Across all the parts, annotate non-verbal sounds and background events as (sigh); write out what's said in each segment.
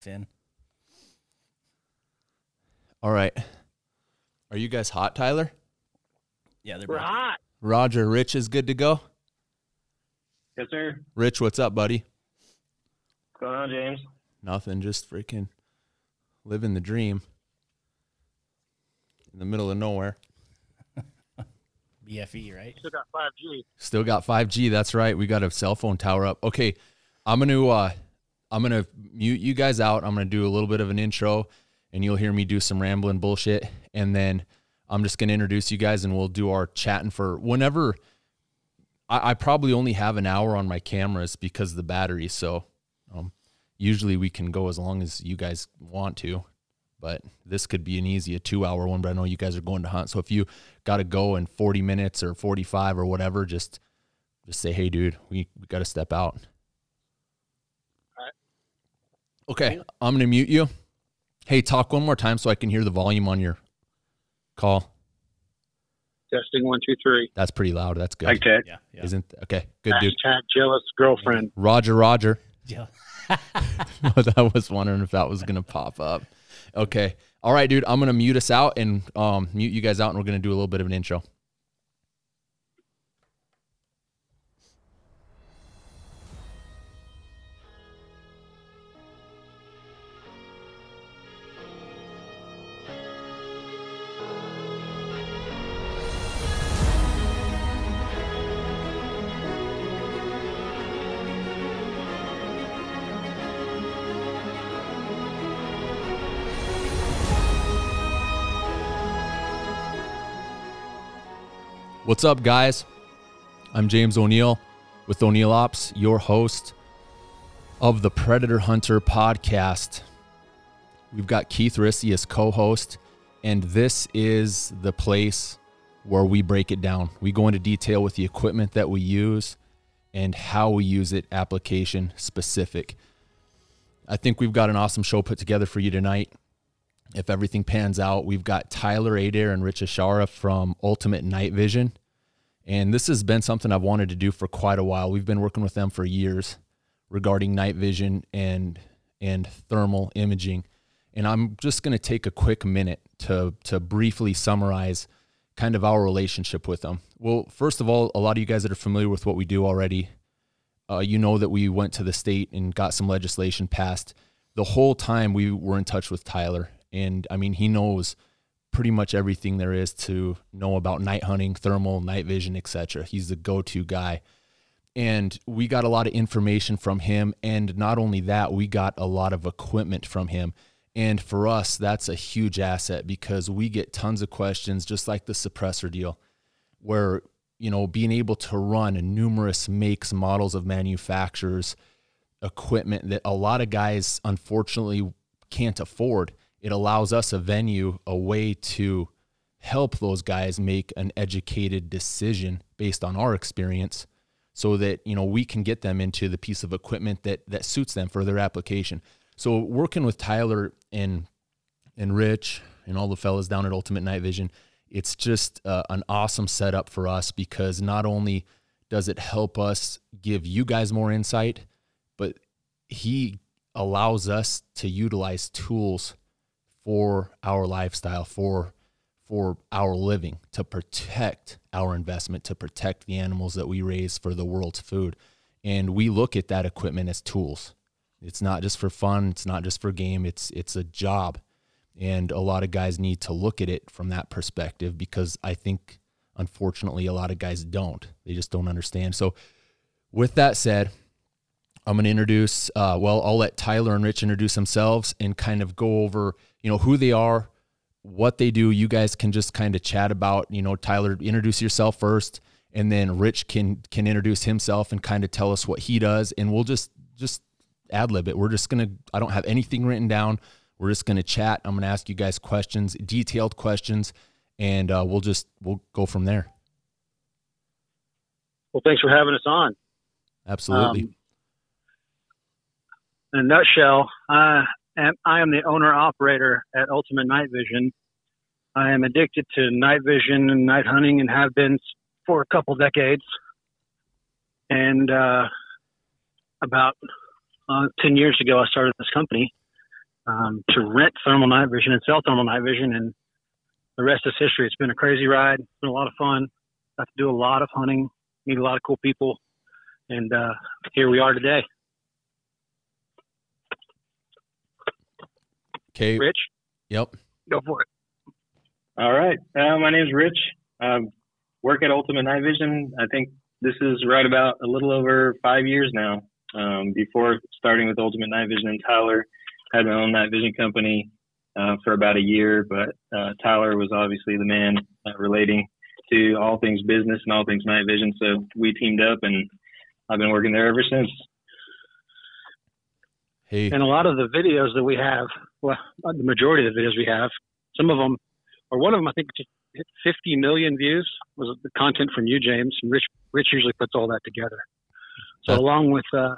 Finn. All right. Are you guys hot, Tyler? Yeah, they're We're both- hot. Roger, Rich is good to go. Yes, sir. Rich, what's up, buddy? What's going on, James? Nothing, just freaking living the dream in the middle of nowhere. (laughs) BFE, right? Still got 5G. Still got 5G. That's right. We got a cell phone tower up. Okay, I'm gonna uh, I'm gonna mute you guys out. I'm gonna do a little bit of an intro, and you'll hear me do some rambling bullshit, and then I'm just gonna introduce you guys, and we'll do our chatting for whenever. I, I probably only have an hour on my cameras because of the battery, so um, usually we can go as long as you guys want to. But this could be an easy a two hour one. But I know you guys are going to hunt, so if you got to go in 40 minutes or 45 or whatever, just just say, hey, dude, we, we got to step out. Okay, I'm going to mute you. Hey, talk one more time so I can hear the volume on your call. Testing one, two, three. That's pretty loud. That's good. Like that. Yeah, yeah. Isn't okay? Good dude. Hashtag jealous girlfriend. Roger, Roger. yeah. (laughs) (laughs) I was wondering if that was going to pop up. Okay. All right, dude. I'm going to mute us out and um, mute you guys out, and we're going to do a little bit of an intro. What's up, guys? I'm James O'Neill with O'Neill Ops, your host of the Predator Hunter podcast. We've got Keith Rissy as co host, and this is the place where we break it down. We go into detail with the equipment that we use and how we use it, application specific. I think we've got an awesome show put together for you tonight if everything pans out, we've got Tyler Adair and Rich Ashara from Ultimate Night Vision. And this has been something I've wanted to do for quite a while. We've been working with them for years regarding night vision and and thermal imaging. And I'm just going to take a quick minute to to briefly summarize kind of our relationship with them. Well, first of all, a lot of you guys that are familiar with what we do already, uh, you know that we went to the state and got some legislation passed. The whole time we were in touch with Tyler, and I mean he knows pretty much everything there is to know about night hunting, thermal, night vision, etc. He's the go-to guy. And we got a lot of information from him and not only that, we got a lot of equipment from him. And for us, that's a huge asset because we get tons of questions just like the suppressor deal where you know being able to run numerous makes models of manufacturers equipment that a lot of guys unfortunately can't afford it allows us a venue, a way to help those guys make an educated decision based on our experience so that you know we can get them into the piece of equipment that that suits them for their application. So working with Tyler and and Rich and all the fellas down at Ultimate Night Vision, it's just uh, an awesome setup for us because not only does it help us give you guys more insight, but he allows us to utilize tools for our lifestyle, for for our living, to protect our investment, to protect the animals that we raise for the world's food. And we look at that equipment as tools. It's not just for fun, it's not just for game, it's it's a job. And a lot of guys need to look at it from that perspective because I think unfortunately a lot of guys don't. They just don't understand. So with that said, I'm going to introduce, uh, well, I'll let Tyler and Rich introduce themselves and kind of go over, you know, who they are, what they do. You guys can just kind of chat about, you know, Tyler, introduce yourself first, and then Rich can can introduce himself and kind of tell us what he does, and we'll just just ad lib it. We're just gonna. I don't have anything written down. We're just gonna chat. I'm gonna ask you guys questions, detailed questions, and uh, we'll just we'll go from there. Well, thanks for having us on. Absolutely. Um, in a nutshell, I am, I am the owner operator at Ultimate Night Vision. I am addicted to night vision and night hunting and have been for a couple decades. And uh, about uh, 10 years ago, I started this company. um, to rent thermal night vision and sell thermal night vision, and the rest is history. It's been a crazy ride. It's been a lot of fun. Got to do a lot of hunting, meet a lot of cool people, and uh, here we are today. Okay. Rich, Yep. go for it. All right. Uh, my is Rich. Um, work at Ultimate Night Vision. I think this is right about a little over five years now. Um, before starting with Ultimate Night Vision and Tyler, I had my own night vision company uh, for about a year, but uh, Tyler was obviously the man uh, relating to all things business and all things night vision. So we teamed up, and I've been working there ever since. Hey. And a lot of the videos that we have, well, the majority of the videos we have, some of them, or one of them, I think just hit 50 million views was the content from you, James. And Rich, Rich usually puts all that together. So along with uh,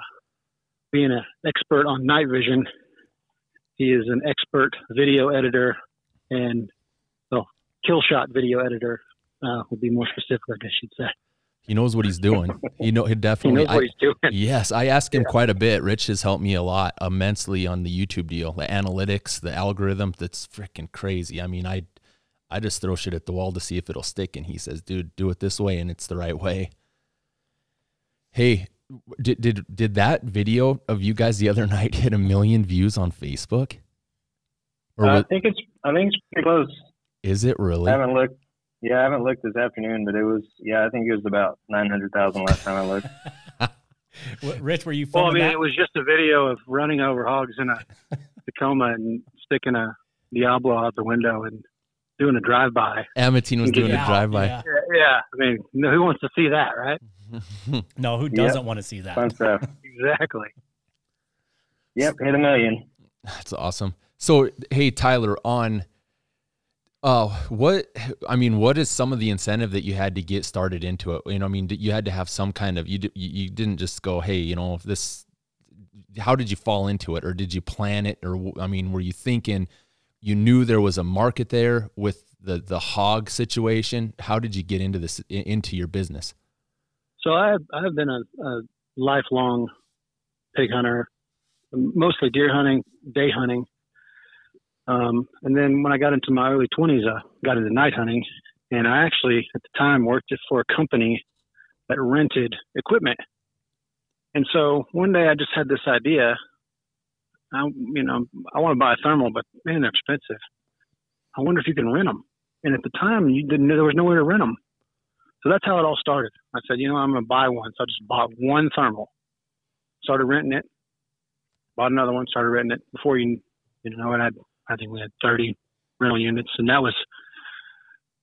being an expert on night vision, he is an expert video editor and well, kill shot video editor. Uh, would be more specific, I guess you'd say. He knows what he's doing. He know he definitely. (laughs) He knows what I- he's doing. yes, I ask him quite a bit. Rich has helped me a lot immensely on the YouTube deal, the analytics, the algorithm. That's freaking crazy. I mean, I I just throw shit at the wall to see if it'll stick, and he says, "Dude, do it this way, and it's the right way." Hey, did did did that video of you guys the other (laughs) night hit a million views on Facebook? Or Uh, I think it's I think it's pretty close. is it really? I haven't looked. Yeah, I haven't looked this afternoon, but it was. Yeah, I think it was about nine hundred thousand last time I looked. (laughs) What, Rich, were you Well, I mean, that? it was just a video of running over hogs in a (laughs) Tacoma and sticking a Diablo out the window and doing a drive-by. Amatine was doing Yeah, a drive by. yeah. Yeah, yeah. I mean, no- who wants to see that, right? (laughs) No, who doesn't want to see that? Fun stuff. Exactly. Yep, hit a million. That's awesome. So, hey Tyler, on uh what I mean, what is some of the incentive that you had to get started into it? You know, I mean, you had to have some kind of you you you didn't just go, "Hey, you know, if this how did you fall into it or did you plan it or I mean, were you thinking you knew there was a market there with the the hog situation? How did you get into this into your business? So I have, I have been a, a lifelong pig hunter, mostly deer hunting, day hunting. Um, and then when I got into my early 20s, I got into night hunting. And I actually, at the time, worked just for a company that rented equipment. And so one day I just had this idea. I, you know, I want to buy a thermal, but man, they're expensive. I wonder if you can rent them. And at the time, you didn't know there was nowhere to rent them. So that's how it all started. I said, you know, I'm going to buy one. So I just bought one thermal, started renting it, bought another one, started renting it. Before you, you know, and I, I think we had 30 rental units, and that was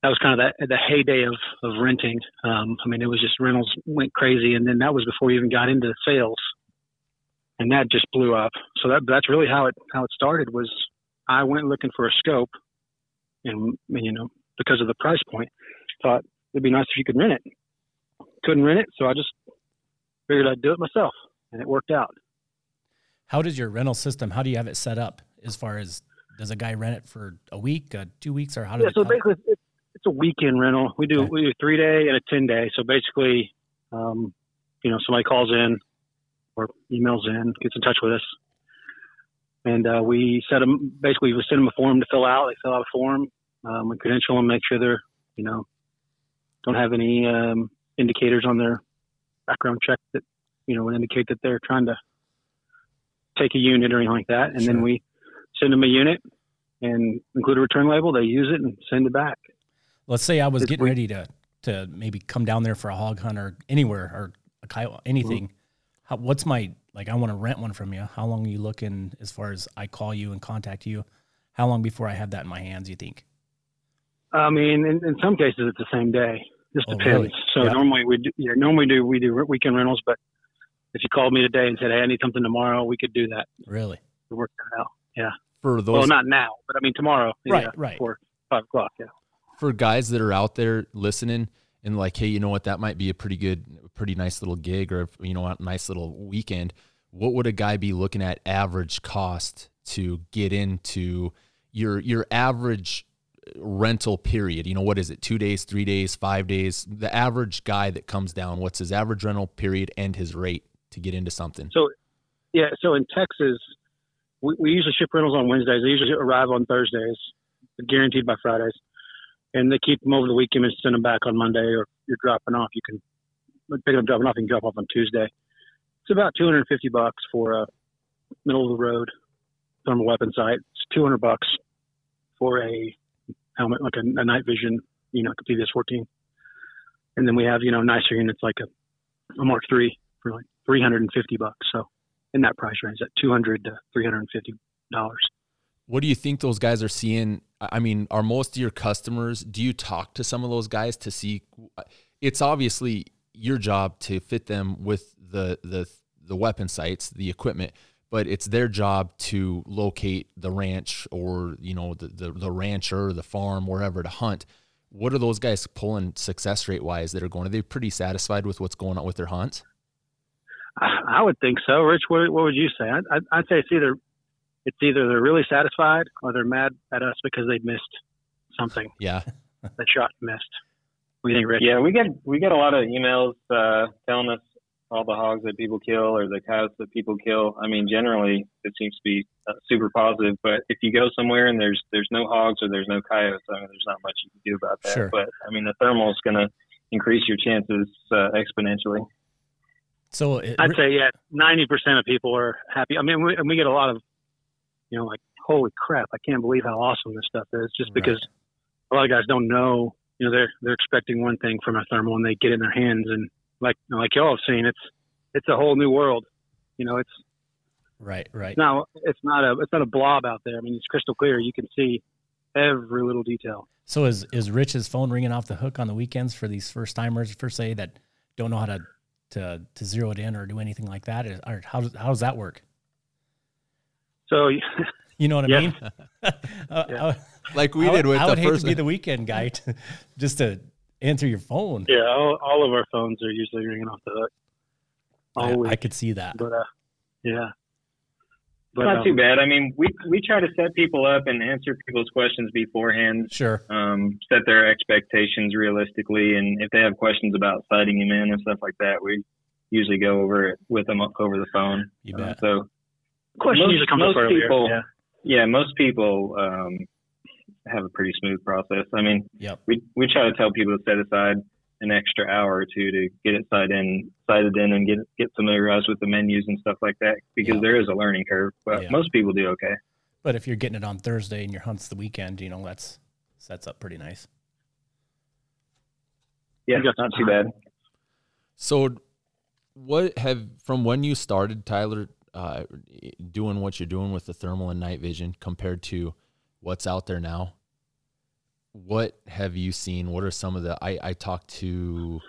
that was kind of that the heyday of of renting. Um, I mean, it was just rentals went crazy, and then that was before we even got into sales, and that just blew up. So that that's really how it how it started. Was I went looking for a scope, and, and you know, because of the price point, thought it'd be nice if you could rent it. Couldn't rent it, so I just figured I'd do it myself, and it worked out. How does your rental system? How do you have it set up? As far as does a guy rent it for a week, uh, two weeks, or how does Yeah, so basically, it's, it's a weekend rental. We do Okay. we do three day and a ten day. So basically, um, you know, somebody calls in or emails in, gets in touch with us, and uh, we set them. Basically, we send them a form to fill out. They fill out a form. Um, we credential them, make sure they're, you know, don't have any um, indicators on their background check that, you know, would indicate that they're trying to take a unit or anything like that. And Sure. then we send them a unit and include a return label. They use it and send it back. Let's say I was This getting ready to to maybe come down there for a hog hunt or anywhere or a coyote, anything. Mm-hmm. How, what's my like? I want to rent one from you. How long are you looking as far as I call you and contact you? How long before I have that in my hands? You think? I mean, in, in some cases, it's the same day. Just Oh, depends. really? So Yeah. normally we do, yeah, normally do we do weekend rentals, but if you called me today and said, "Hey, I need something tomorrow," we could do that. Really? We work that out. Yeah. For those well, not now, but I mean tomorrow. Right, yeah, right. Before five o'clock. Yeah. for guys that are out there listening and like, hey, you know what, that might be a pretty good, pretty nice little gig or you know, a nice little weekend. What would a guy be looking at average cost to get into your your average rental period? You know, what is it? Two days, three days, five days? The average guy that comes down, what's his average rental period and his rate to get into something? So, yeah. So in Texas, we, we usually ship rentals on Wednesdays. They usually arrive on Thursdays, guaranteed by Fridays, and they keep them over the weekend and send them back on Monday. Or you're dropping off, you can pick them up. dropping off. Can drop off on Tuesday. It's about 250 bucks for a middle of the road thermal weapon sight. It's 200 bucks for a helmet, like a, a night vision, you know, PVS 14. And then we have, you know, nicer units like a, a Mark III for like 350 bucks. So in that price range, at 200 to 350 dollars. What do you think those guys are seeing? I mean, are most of your customers? Do you talk to some of those guys to see? It's obviously your job to fit them with the the the weapon sights, the equipment, but it's their job to locate the ranch or you know the the, the rancher, the farm, wherever to hunt. What are those guys pulling success rate wise that are going? Are they pretty satisfied with what's going on with their hunts? I would think so. Rich, what, what would you say? I, I, I'd say it's either it's either they're really satisfied or they're mad at us because they missed something. (laughs) Yeah, that shot missed. We think, Rich? Yeah, we get we get a lot of emails uh, telling us all the hogs that people kill or the cows that people kill. I mean, generally it seems to be uh, super positive. But if you go somewhere and there's there's no hogs or there's no coyotes, I mean, there's not much you can do about that. Sure. But I mean, the thermal is going to increase your chances uh, exponentially. So it, I'd say yeah, ninety percent of people are happy. I mean, we, and we get a lot of, you know, like holy crap, I can't believe how awesome this stuff is. Just Right. because a lot of guys don't know, you know, they're they're expecting one thing from a thermal and they get it in their hands and like like y'all have seen, it's it's a whole new world. You know, it's right, right. now it's not a it's not a blob out there. I mean, it's crystal clear. You can see every little detail. So is is Rich's phone ringing off the hook on the weekends for these first timers, per se, that don't know how to to to zero it in or do anything like that? Is- Or how does how does that work? So (laughs) You know what I Yeah. mean? (laughs) Uh, Yeah. I, like we I would- did with I the would hate first. to be the weekend guy to, just to answer your phone. yeah, all, all of our phones are usually ringing off the hook. I, I could see that. but uh, yeah. But not um, too bad. I mean, we we try to set people up and answer people's questions beforehand. Sure. Um, set their expectations realistically, and if they have questions about sighting him in and stuff like that, we usually go over it with them over the phone. You Uh, so question most- usually comes most up earlier. people- yeah. yeah, most people um, have a pretty smooth process. I mean, Yep. we we try to tell people to set aside an extra hour or two to get it sighted in, sighted in, and get get familiarized with the menus and stuff like that because Yeah. there is a learning curve. But Yeah. most people do okay. But if you're getting it on Thursday and your hunt's the weekend, you know that's sets up pretty nice. Yeah, You not too bad. So, what have from when you started, Tyler, uh, doing what you're doing with the thermal and night vision compared to what's out there now? What have you seen? What are some of the? I I talked to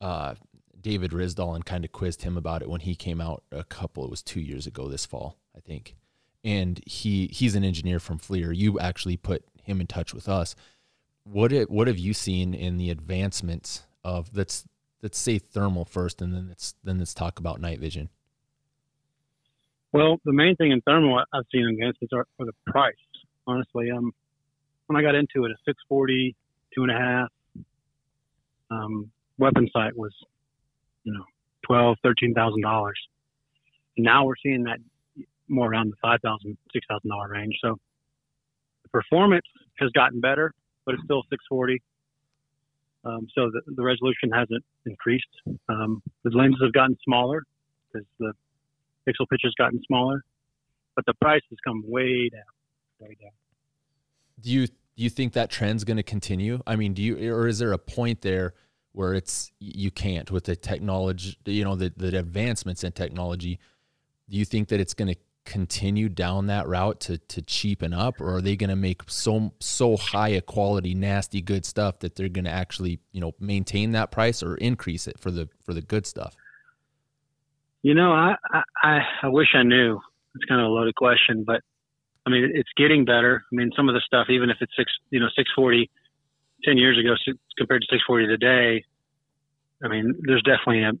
uh, David Risdall and kind of quizzed him about it when he came out a couple. It was two years ago this fall, I think. And he he's an engineer from FLIR. You actually put him in touch with us. What it, what have you seen in the advancements of let's let's say thermal first, and then let's then let's talk about night vision. Well, the main thing in thermal I've seen advancements are, are the price. Honestly, um, when I got into it, a 640, two and a half, um, weapon sight was, you know, twelve, thirteen thousand dollars. Now we're seeing that more around the five thousand, six thousand dollar range. So the performance has gotten better, but it's still six forty. Um, so the, the resolution hasn't increased. Um, the lenses have gotten smaller because the pixel pitch has gotten smaller, but the price has come way down, way down. Do you do you think that trend's going to continue? I mean, do you or is there a point there where it's you can't with the technology, you know, the the advancements in technology? Do you think that it's going to continue down that route to to cheapen up, or are they going to make so so high a quality, nasty, good stuff that they're going to actually you know maintain that price or increase it for the for the good stuff? You know, I, I- I, wish I knew. It's kind of a loaded question, but I mean, it's getting better. I mean, some of the stuff, even if it's six, you know, 640 10 years ago compared to 640 today, I mean, there's definitely a,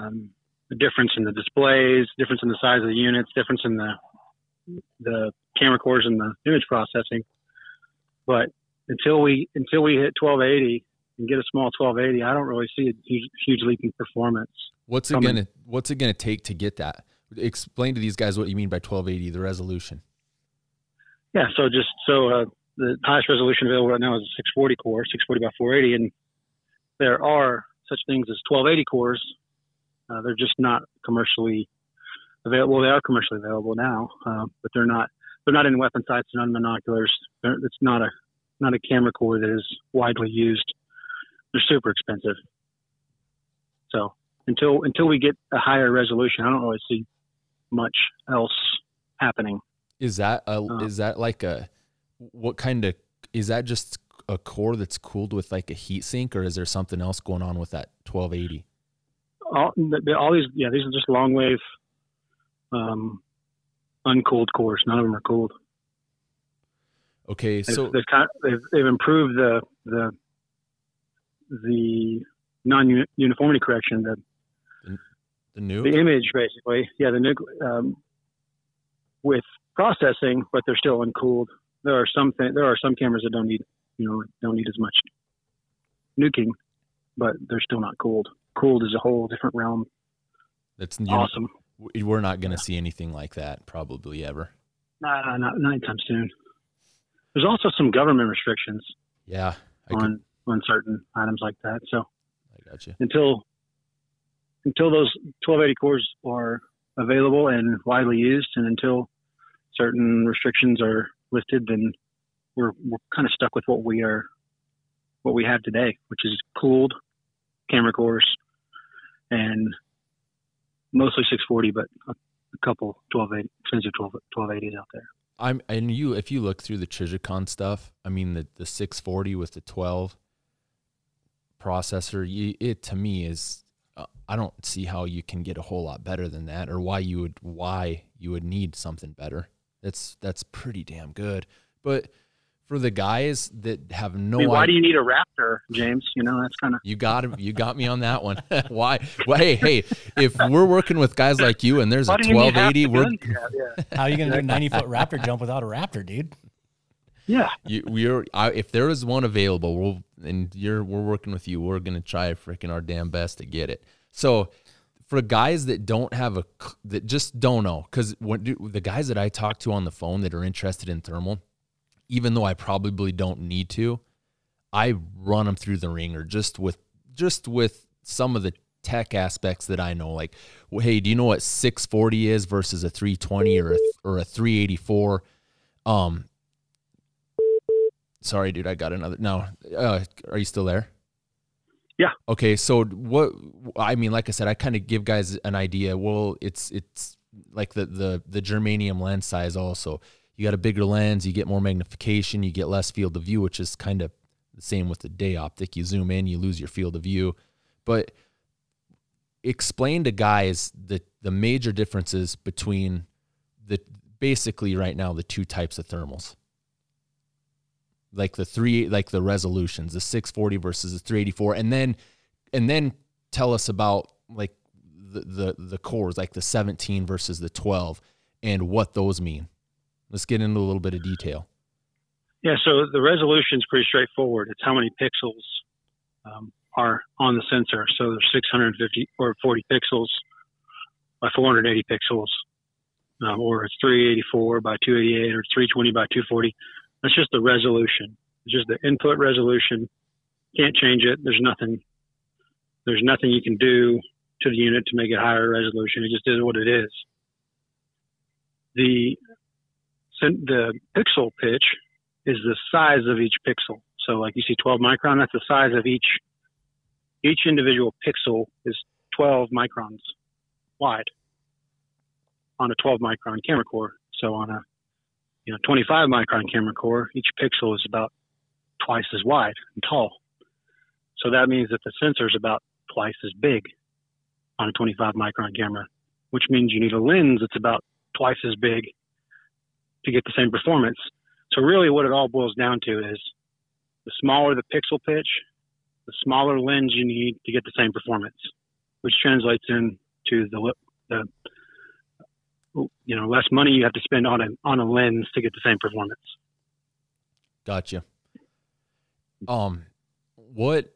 um, a difference in the displays, difference in the size of the units, difference in the, the camera cores and the image processing. But until we, until we hit 1280 and get a small 1280, I don't really see a huge, huge leap in performance. What's it Coming. gonna What's it gonna take to get that? explain to these guys what you mean by 1280, the resolution. Yeah, so just so uh, the highest resolution available right now is a 640 core, 640 by 480, and there are such things as 1280 cores. Uh, they're just not commercially available. Well, they are commercially available now, uh, but they're not. They're not in weapon sights. Not in binoculars. They're, it's not a not a camera core that is widely used. They're super expensive. So until until we get a higher resolution, I don't really see much else happening. Is that a, uh, is that like a what kind of is that just a core that's cooled with like a heat sink or is there something else going on with that 1280? All, all these yeah these are just long wave um, uncooled cores. None of them are cooled. Okay, so they've, they've, kind of, they've, they've improved the the the non uniformity correction the the new the image basically yeah the new um, with processing, but they're still uncooled. There are some th- there are some cameras that don't need you know don't need as much nuking, but they're still not cooled. Cooled is a whole different realm. That's awesome. We're not going to see anything like that probably ever. Nah, not, not anytime soon. There's also some government restrictions. Yeah, I on could, on certain items like that. So I got you. Until until those 1280 cores are available and widely used, and until certain restrictions are lifted, then we're we're kind of stuck with what we are what we have today, which is cooled camera cores and mostly 640, but a, a couple 1280 expensive 12 1280s out there. I'm and you if you look through the Trijicon stuff, I mean the the 640 with the 12 processor, you, it to me is uh, I don't see how you can get a whole lot better than that, or why you would why you would need something better. That's that's pretty damn good. But for the guys that have no I mean, why idea, do you need a Raptor, James? You know, that's kind of you got you got me on that one. (laughs) why? Well, hey, hey, if we're working with guys like you and there's why a twelve eighty, we're yeah. how are you gonna do a ninety foot (laughs) Raptor jump without a Raptor, dude? Yeah, you, we're I, if there is one available, we'll and you're we're working with you. We're gonna try freaking our damn best to get it. So for guys that don't have a that just don't know because when the guys that I talk to on the phone that are interested in thermal, even though I probably don't need to, I run them through the ringer just with just with some of the tech aspects that I know. Like, hey, do you know what 640 is versus a 320 or a, or a 384? Um, sorry, dude, I got another. No, uh, are you still there? Yeah. Okay. So what I mean, like I said, I kind of give guys an idea. Well, it's it's like the the the germanium lens size. Also, you got a bigger lens, you get more magnification, you get less field of view, which is kind of the same with the day optic. You zoom in, you lose your field of view. But explain to guys the the major differences between the basically right now the two types of thermals like the three like the resolutions the 640 versus the 384 and then and then tell us about like the the, the cores like the 17 versus the 12 and what those mean. Let's get into a little bit of detail. Yeah so the resolution is pretty straightforward. It's how many pixels um, are on the sensor. So there's 650 or 40 pixels by 480 pixels um, or it's 384 by 288 or 320 by 240 that's just the resolution. It's just the input resolution. Can't change it. There's nothing. There's nothing you can do to the unit to make it higher resolution. It just is what it is. The the pixel pitch is the size of each pixel. So, like you see, 12 micron. That's the size of each. Each individual pixel is 12 microns wide on a 12 micron camera core. So on a you know 25 micron camera core, each pixel is about twice as wide and tall. So that means that the sensor is about twice as big on a 25 micron camera, which means you need a lens that's about twice as big to get the same performance. So really what it all boils down to is the smaller the pixel pitch, the smaller lens you need to get the same performance, which translates into the, the you know less money you have to spend on a on a lens to get the same performance. Gotcha. Um, what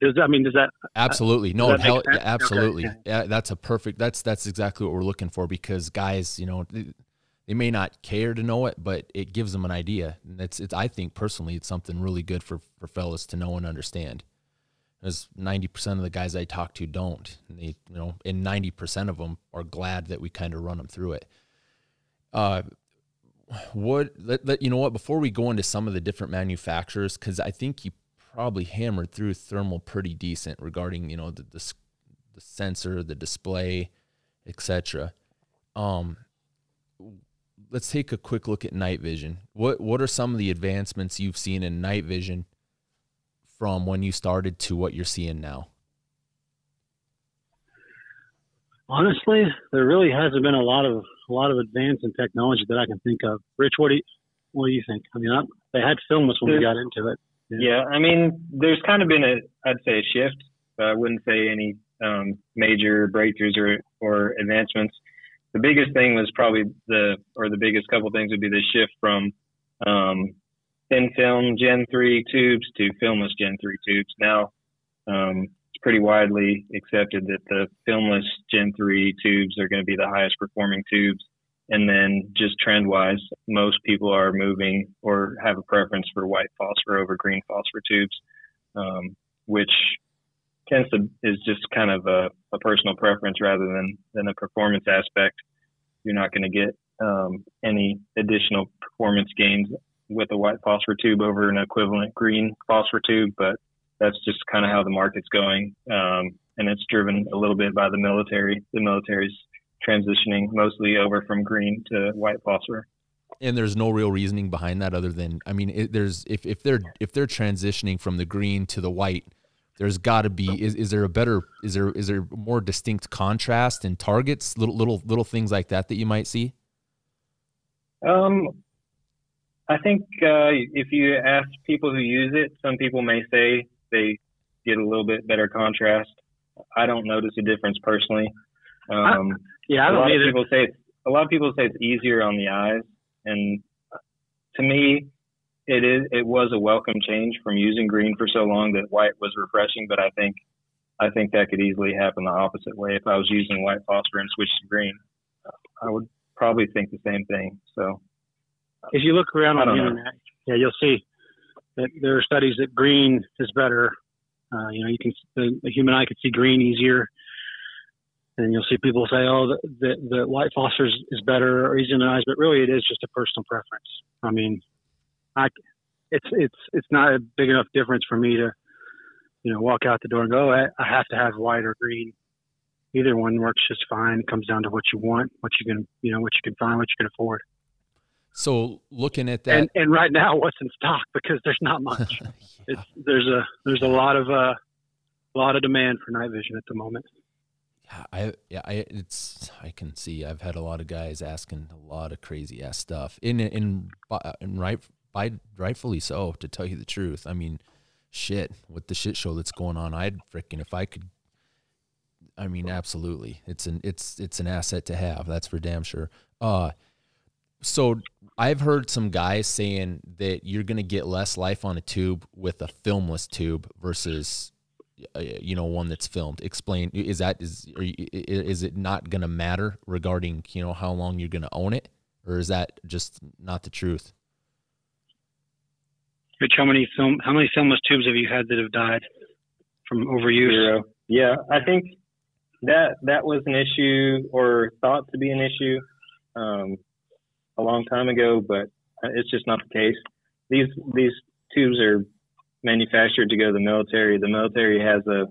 does that I mean does that absolutely no that hell, absolutely Okay. yeah that's a perfect that's that's exactly what we're looking for because guys you know they, they may not care to know it but it gives them an idea and it's it's i think personally it's something really good for for fellas to know and understand as 90% of the guys i talk to don't. And they you know and 90% of them are glad that we kind of run them through it. Uh what let, let you know what before we go into some of the different manufacturers because i think you probably hammered through thermal pretty decent regarding you know the the, the sensor the display etc um let's take a quick look at night vision. What what are some of the advancements you've seen in night vision from when you started to what you're seeing now honestly there really hasn't been a lot of a lot of advance in technology that I can think of. Rich, what do you what do you think? I mean, I, they had filmless when we got into it. Yeah, I mean, there's kind of been a, I'd say, a shift. But I wouldn't say any um, major breakthroughs or or advancements. The biggest thing was probably the, or the biggest couple things would be the shift from um, thin film Gen 3 tubes to filmless Gen 3 tubes. Now, um, it's pretty widely accepted that the filmless Gen 3 tubes are going to be the highest performing tubes. And then just trend wise, most people are moving or have a preference for white phosphor over green phosphor tubes, um, which tends to is just kind of a, a personal preference rather than, than a performance aspect. You're not going to get um, any additional performance gains with a white phosphor tube over an equivalent green phosphor tube, but that's just kind of how the market's going. Um, and it's driven a little bit by the military. The military's transitioning mostly over from green to white phosphor. and there's no real reasoning behind that other than I mean it, there's if, if they're if they're transitioning from the green to the white there's got to be is, is there a better is there is there more distinct contrast and targets little little little things like that that you might see Um, I think uh, if you ask people who use it, some people may say they get a little bit better contrast. I don't notice a difference personally. Um, Yeah, I a don't lot either. of people say it's, a lot of people say it's easier on the eyes, and to me, it is. It was a welcome change from using green for so long that white was refreshing. But I think, I think that could easily happen the opposite way. If I was using white phosphor and switched to green, I would probably think the same thing. So if you look around on the know. internet, yeah, you'll see that there are studies that green is better. Uh, you know, you can the, the human eye can see green easier, and you'll see people say, "Oh, the the, the white phosphor is, better or easier the eyes," but really, it is just a personal preference. I mean, I it's it's it's not a big enough difference for me to, you know, walk out the door and go, oh, I, I have to have white or green. Either one works just fine. It comes down to what you want, what you can, you know, what you can find, what you can afford. So looking at that and and right now what's in stock because there's not (laughs) much it's there's a there's a lot of uh a lot of demand for night vision at the moment Yeah, I yeah, I it's I can see. I've had a lot of guys asking a lot of crazy ass stuff, in in and right by rightfully so. To tell you the truth, I mean, shit with the shit show that's going on, I'd freaking if I could. I mean, absolutely, it's an it's it's an asset to have. That's for damn sure. Uh, so I've heard some guys saying that you're gonna get less life on a tube with a filmless tube versus uh, you know one that's filmed. Explain is that is are you, i- i- is it not going to matter regarding you know how long you're going to own it? Or is that just not the truth? Rich, how many film how many filmless tubes have you had that have died from overuse? Zero. Yeah, I think that that was an issue or thought to be an issue. Um, a long time ago, but it's just not the case. These these tubes are manufactured to go to the military. The military has a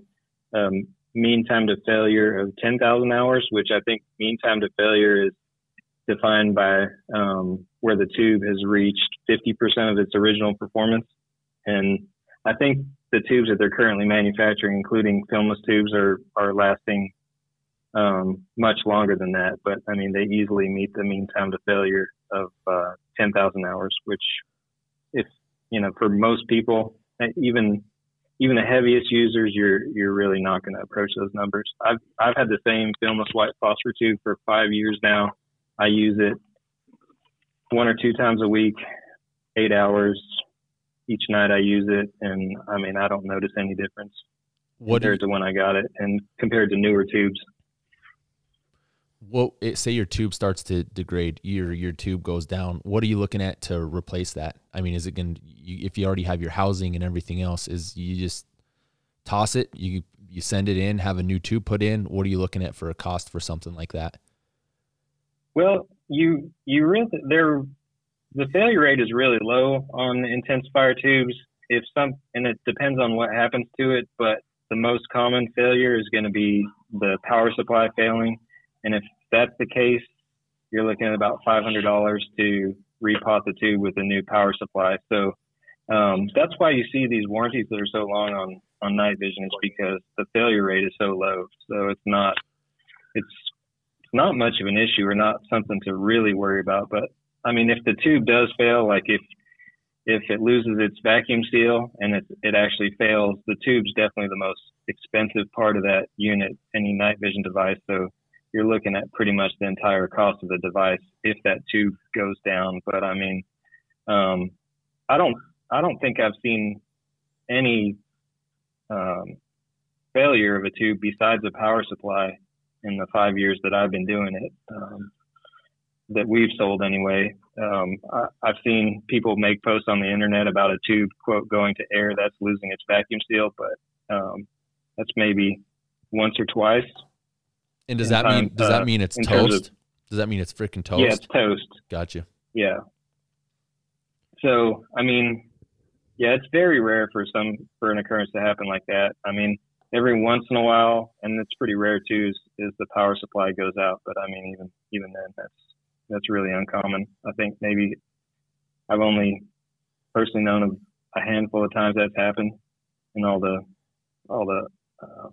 um, mean time to failure of 10,000 hours, which I think mean time to failure is defined by um, where the tube has reached 50% of its original performance. And I think the tubes that they're currently manufacturing, including filmless tubes, are are lasting um, much longer than that. But I mean, they easily meet the mean time to failure of uh, 10,000 hours, which, if you know, for most people, even even the heaviest users, you're you're really not going to approach those numbers. I've I've had the same filmless white phosphor tube for five years now. I use it one or two times a week, eight hours each night. I use it, and I mean I don't notice any difference. What compared to when I got it, and compared to newer tubes. Well, it, say your tube starts to degrade, your your tube goes down. What are you looking at to replace that? I mean, is it going if you already have your housing and everything else? Is you just toss it, you you send it in, have a new tube put in. What are you looking at for a cost for something like that? Well, you you really there the failure rate is really low on intensifier tubes. If some and it depends on what happens to it, but the most common failure is going to be the power supply failing. And if that's the case, you're looking at about $500 to repot the tube with a new power supply. So um, that's why you see these warranties that are so long on on night vision is because the failure rate is so low. So it's not it's it's not much of an issue or not something to really worry about. But I mean, if the tube does fail, like if if it loses its vacuum seal and it it actually fails, the tube's definitely the most expensive part of that unit, any night vision device. So you're looking at pretty much the entire cost of the device if that tube goes down. But I mean, um, I don't, I don't think I've seen any um, failure of a tube besides a power supply in the five years that I've been doing it. Um, that we've sold anyway. Um, I, I've seen people make posts on the internet about a tube quote going to air that's losing its vacuum seal, but um, that's maybe once or twice. And does that mean does that uh, mean it's toast? does that mean it's freaking toast? Yeah, it's toast. Gotcha. Yeah. So, I mean, yeah, it's very rare for some for an occurrence to happen like that. I mean, every once in a while, and it's pretty rare too, is, is the power supply goes out. But I mean, even even then, that's that's really uncommon. I think maybe I've only personally known of a handful of times that's happened in all the all the uh,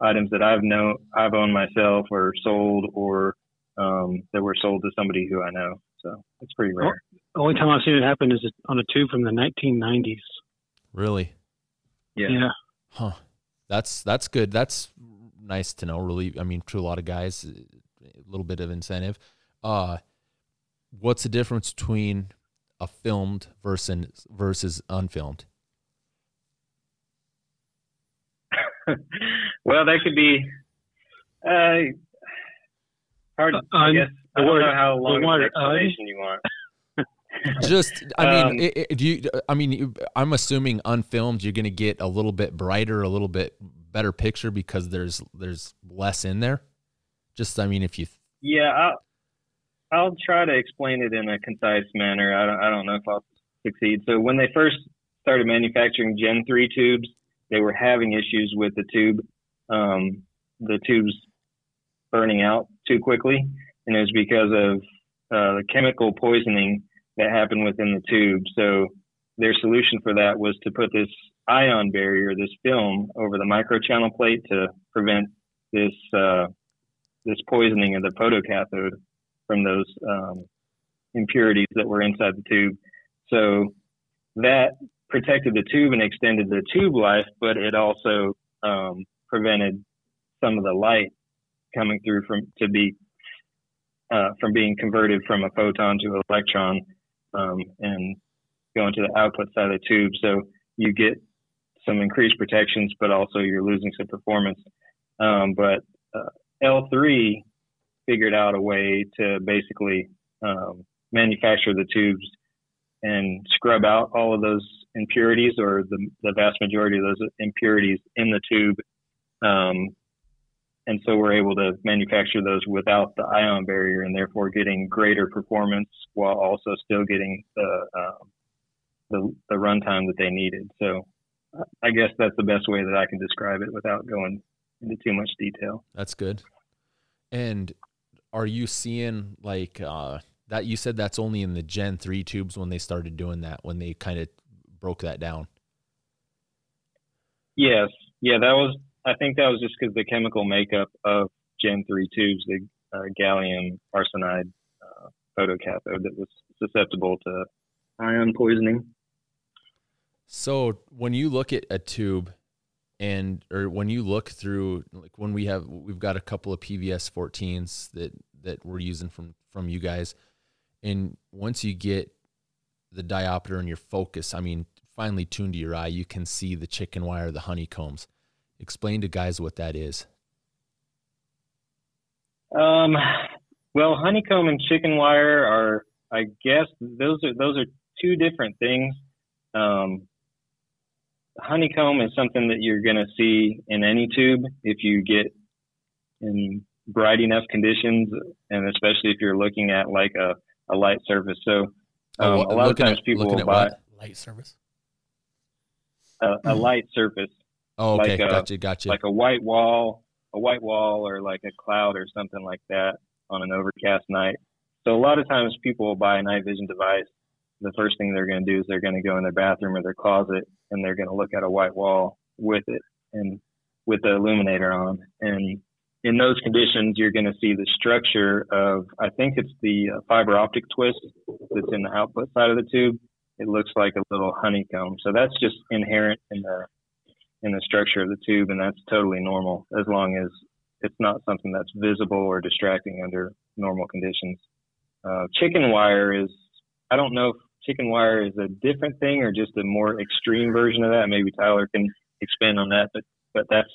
items that I've known I've owned myself or sold or um, that were sold to somebody who I know. So it's pretty rare. The only time I've seen it happen is on a tube from the 1990s. Really? Yeah. Yeah. Huh. That's that's good. That's nice to know. Really, I mean, to a lot of guys, a little bit of incentive. Uh, what's the difference between a filmed versus versus unfilmed? (laughs) well, that could be uh, hard. Uh, I un- guess I the don't word- know how long of word an un- explanation you want. (laughs) Just, I mean, Um, i i do you? I mean, you- I'm assuming unfilmed, you're going to get a little bit brighter, a little bit better picture because there's there's less in there. Just, I mean, if you Yeah, I'll, I'll try to explain it in a concise manner. I don't, I don't know if I'll succeed. So when they first started manufacturing Gen 3 tubes, they were having issues with the tube, um, the tubes burning out too quickly. And it was because of uh, the chemical poisoning that happened within the tube. So their solution for that was to put this ion barrier, this film, over the microchannel plate to prevent this uh, this poisoning of the photocathode from those um, impurities that were inside the tube. So that protected the tube and extended the tube life, but it also um, prevented some of the light coming through from to be uh, from being converted from a photon to an electron um, and going to the output side of the tube. So you get some increased protections, but also you're losing some performance. Um, but uh, L3 figured out a way to basically um, manufacture the tubes and scrub out all of those impurities or the, the vast majority of those impurities in the tube. Um, and so we're able to manufacture those without the ion barrier and therefore getting greater performance while also still getting the, um, the, the runtime that they needed. So I guess that's the best way that I can describe it without going into too much detail. That's good. And are you seeing like uh, that? You said that's only in the Gen 3 tubes when they started doing that, when they kind of broke that down. Yes. Yeah, that was, I think that was just because the chemical makeup of Gen 3 tubes, the uh, gallium arsenide uh, photocathode that was susceptible to ion poisoning. So when you look at a tube and or when you look through like when we have we've got a couple of PVS 14s that that we're using from from you guys and once you get the diopter and your focus, I mean finely tuned to your eye, you can see the chicken wire, the honeycombs. Explain to guys what that is. Um, well, honeycomb and chicken wire are, I guess, those are those are two different things. Um, honeycomb is something that you're going to see in any tube if you get in bright enough conditions, and especially if you're looking at like a, a light surface. So um, a lot of times at, people will buy light surface, a, a mm-hmm. light surface. Oh, okay, like a, gotcha, gotcha. Like a white wall, a white wall, or like a cloud or something like that on an overcast night. So a lot of times people will buy a night vision device. The first thing they're going to do is they're going to go in their bathroom or their closet and they're going to look at a white wall with it and with the illuminator on. And in those conditions, you're going to see the structure of, I think it's the uh, fiber optic twist that's in the output side of the tube. It looks like a little honeycomb. So that's just inherent in the, in the structure of the tube. And that's totally normal as long as it's not something that's visible or distracting under normal conditions. Uh, chicken wire is, I don't know if chicken wire is a different thing or just a more extreme version of that. Maybe Tyler can expand on that, but, but that's,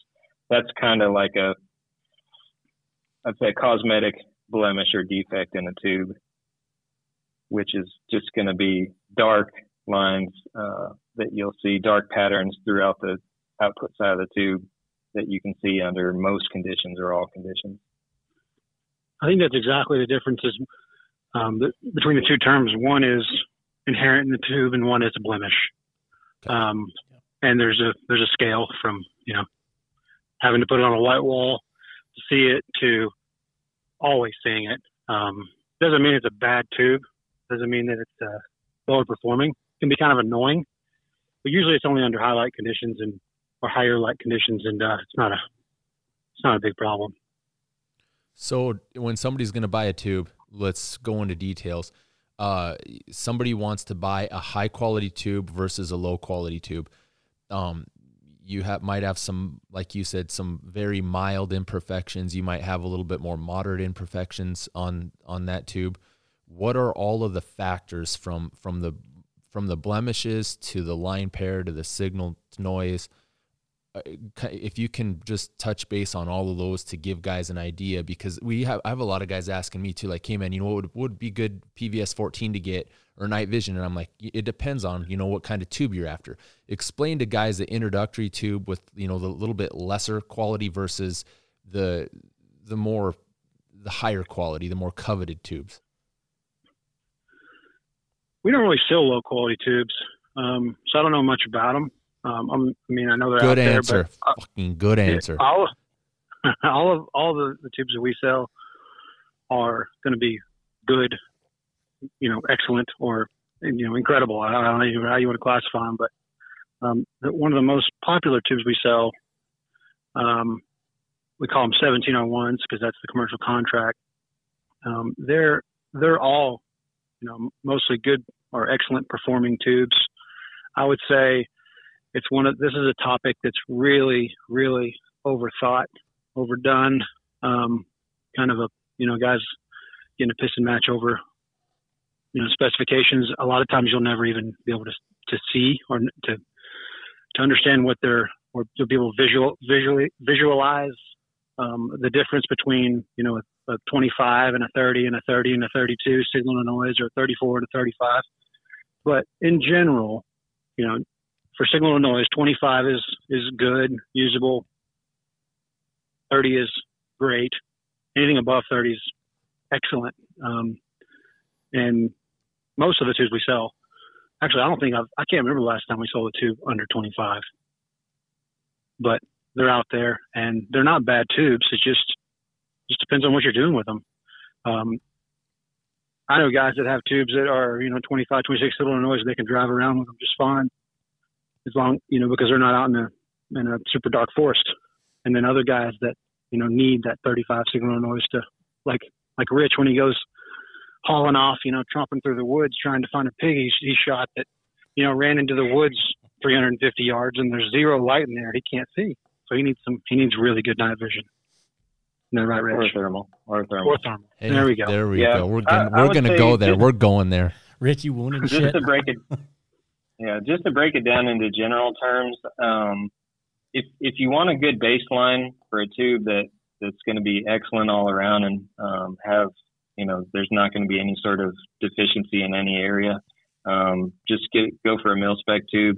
that's kind of like a, I'd say cosmetic blemish or defect in a tube, which is just going to be dark lines, uh, that you'll see dark patterns throughout the output side of the tube that you can see under most conditions or all conditions. I think that's exactly the differences um, the, between the two terms. One is inherent in the tube, and one is a blemish. Um, and there's a there's a scale from you know having to put it on a white wall to see it to always seeing it. Um, doesn't mean it's a bad tube. Doesn't mean that it's uh, lower performing. Can be kind of annoying, but usually it's only under highlight conditions and or higher light conditions, and uh, it's not a it's not a big problem. So when somebody's going to buy a tube, let's go into details. Uh, somebody wants to buy a high quality tube versus a low quality tube. Um, you have might have some, like you said, some very mild imperfections. You might have a little bit more moderate imperfections on on that tube. What are all of the factors from from the from the blemishes to the line pair to the signal to noise? Uh, if you can just touch base on all of those to give guys an idea because we have I have a lot of guys asking me too like hey man you know what would, would be good PVS 14 to get or night vision? And I'm like it depends on you know what kind of tube you're after. Explain to guys the introductory tube with you know the little bit lesser quality versus the the more the higher quality the more coveted tubes we don't really sell low quality tubes um, so I don't know much about them um, i mean, I know they're good out answer. there, but fucking good answer. All, (laughs) all of all the, the tubes that we sell are going to be good, you know, excellent or you know incredible. I don't know how you want to classify them, but um, the, one of the most popular tubes we sell, um, we call them 1701s because that's the commercial contract. Um, they're they're all, you know, mostly good or excellent performing tubes. I would say it's one of this is a topic that's really really overthought, overdone. Um, kind of a you know guys getting a piss and match over you know specifications. A lot of times you'll never even be able to to see or to to understand what they're or to be able to visual visually visualize um, the difference between you know a, a 25 and a 30 and a 30 and a 32 signal to noise or 34 to 35. But in general, you know, for signal to noise, 25 is is good, usable. 30 is great. Anything above 30 is excellent. Um, and most of the tubes we sell, actually, I don't think I've, I can't remember the last time we sold a tube under 25. But they're out there, and they're not bad tubes. It just just depends on what you're doing with them. Um, I know guys that have tubes that are, you know, 25, 26 signal to noise, they can drive around with them just fine as long you know because they're not out in a in a super dark forest. And then other guys that you know need that 35 signal noise to like like Rich when he goes hauling off, you know, tromping through the woods trying to find a pig he, he shot that you know ran into the woods 350 yards and there's zero light in there. He can't see, so he needs some. He needs really good night vision. No, right, Rich? Or thermal. Or thermal. Or thermal. Hey, there we go. There we yeah. go. We're gonna, I, we're gonna go there. we're going there. Rich, you wounded just shit. to break it. Yeah, just to break it down into general terms, um, if if you want a good baseline for a tube that that's going to be excellent all around and um, have you know there's not going to be any sort of deficiency in any area, um, just get go for a mil spec tube.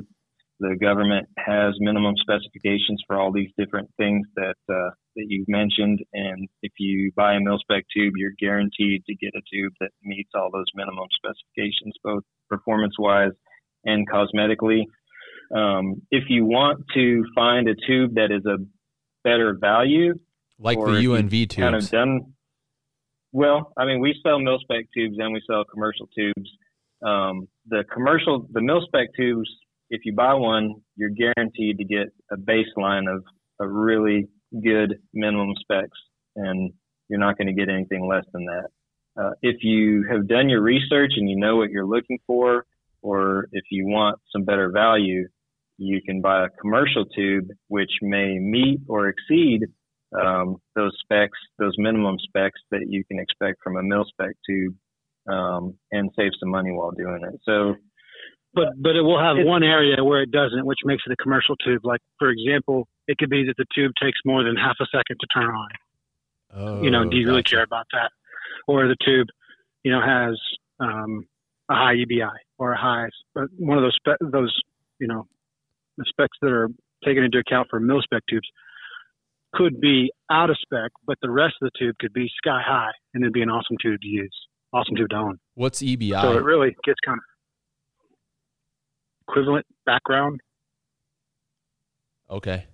The government has minimum specifications for all these different things that uh, that you've mentioned, and if you buy a mil spec tube, you're guaranteed to get a tube that meets all those minimum specifications, both performance wise and cosmetically. Um, if you want to find a tube that is a better value, like the UNV tubes, kind of done. Well, I mean, we sell mil spec tubes and we sell commercial tubes. Um, the commercial, the mil spec tubes, if you buy one, you're guaranteed to get a baseline of a really good minimum specs, and you're not going to get anything less than that. Uh, if you have done your research and you know what you're looking for, or if you want some better value, you can buy a commercial tube which may meet or exceed um, those specs, those minimum specs that you can expect from a mil spec tube, um, and save some money while doing it. So, but but it will have one area where it doesn't, which makes it a commercial tube. Like for example, it could be that the tube takes more than half a second to turn on. Oh, you know, do you gotcha. really care about that? Or the tube, you know, has um, a high EBI or a high one of those spe- those you know the specs that are taken into account for mil spec tubes could be out of spec, but the rest of the tube could be sky high, and it'd be an awesome tube to use, awesome tube to own. What's EBI? So it really gets kind of equivalent background. Okay.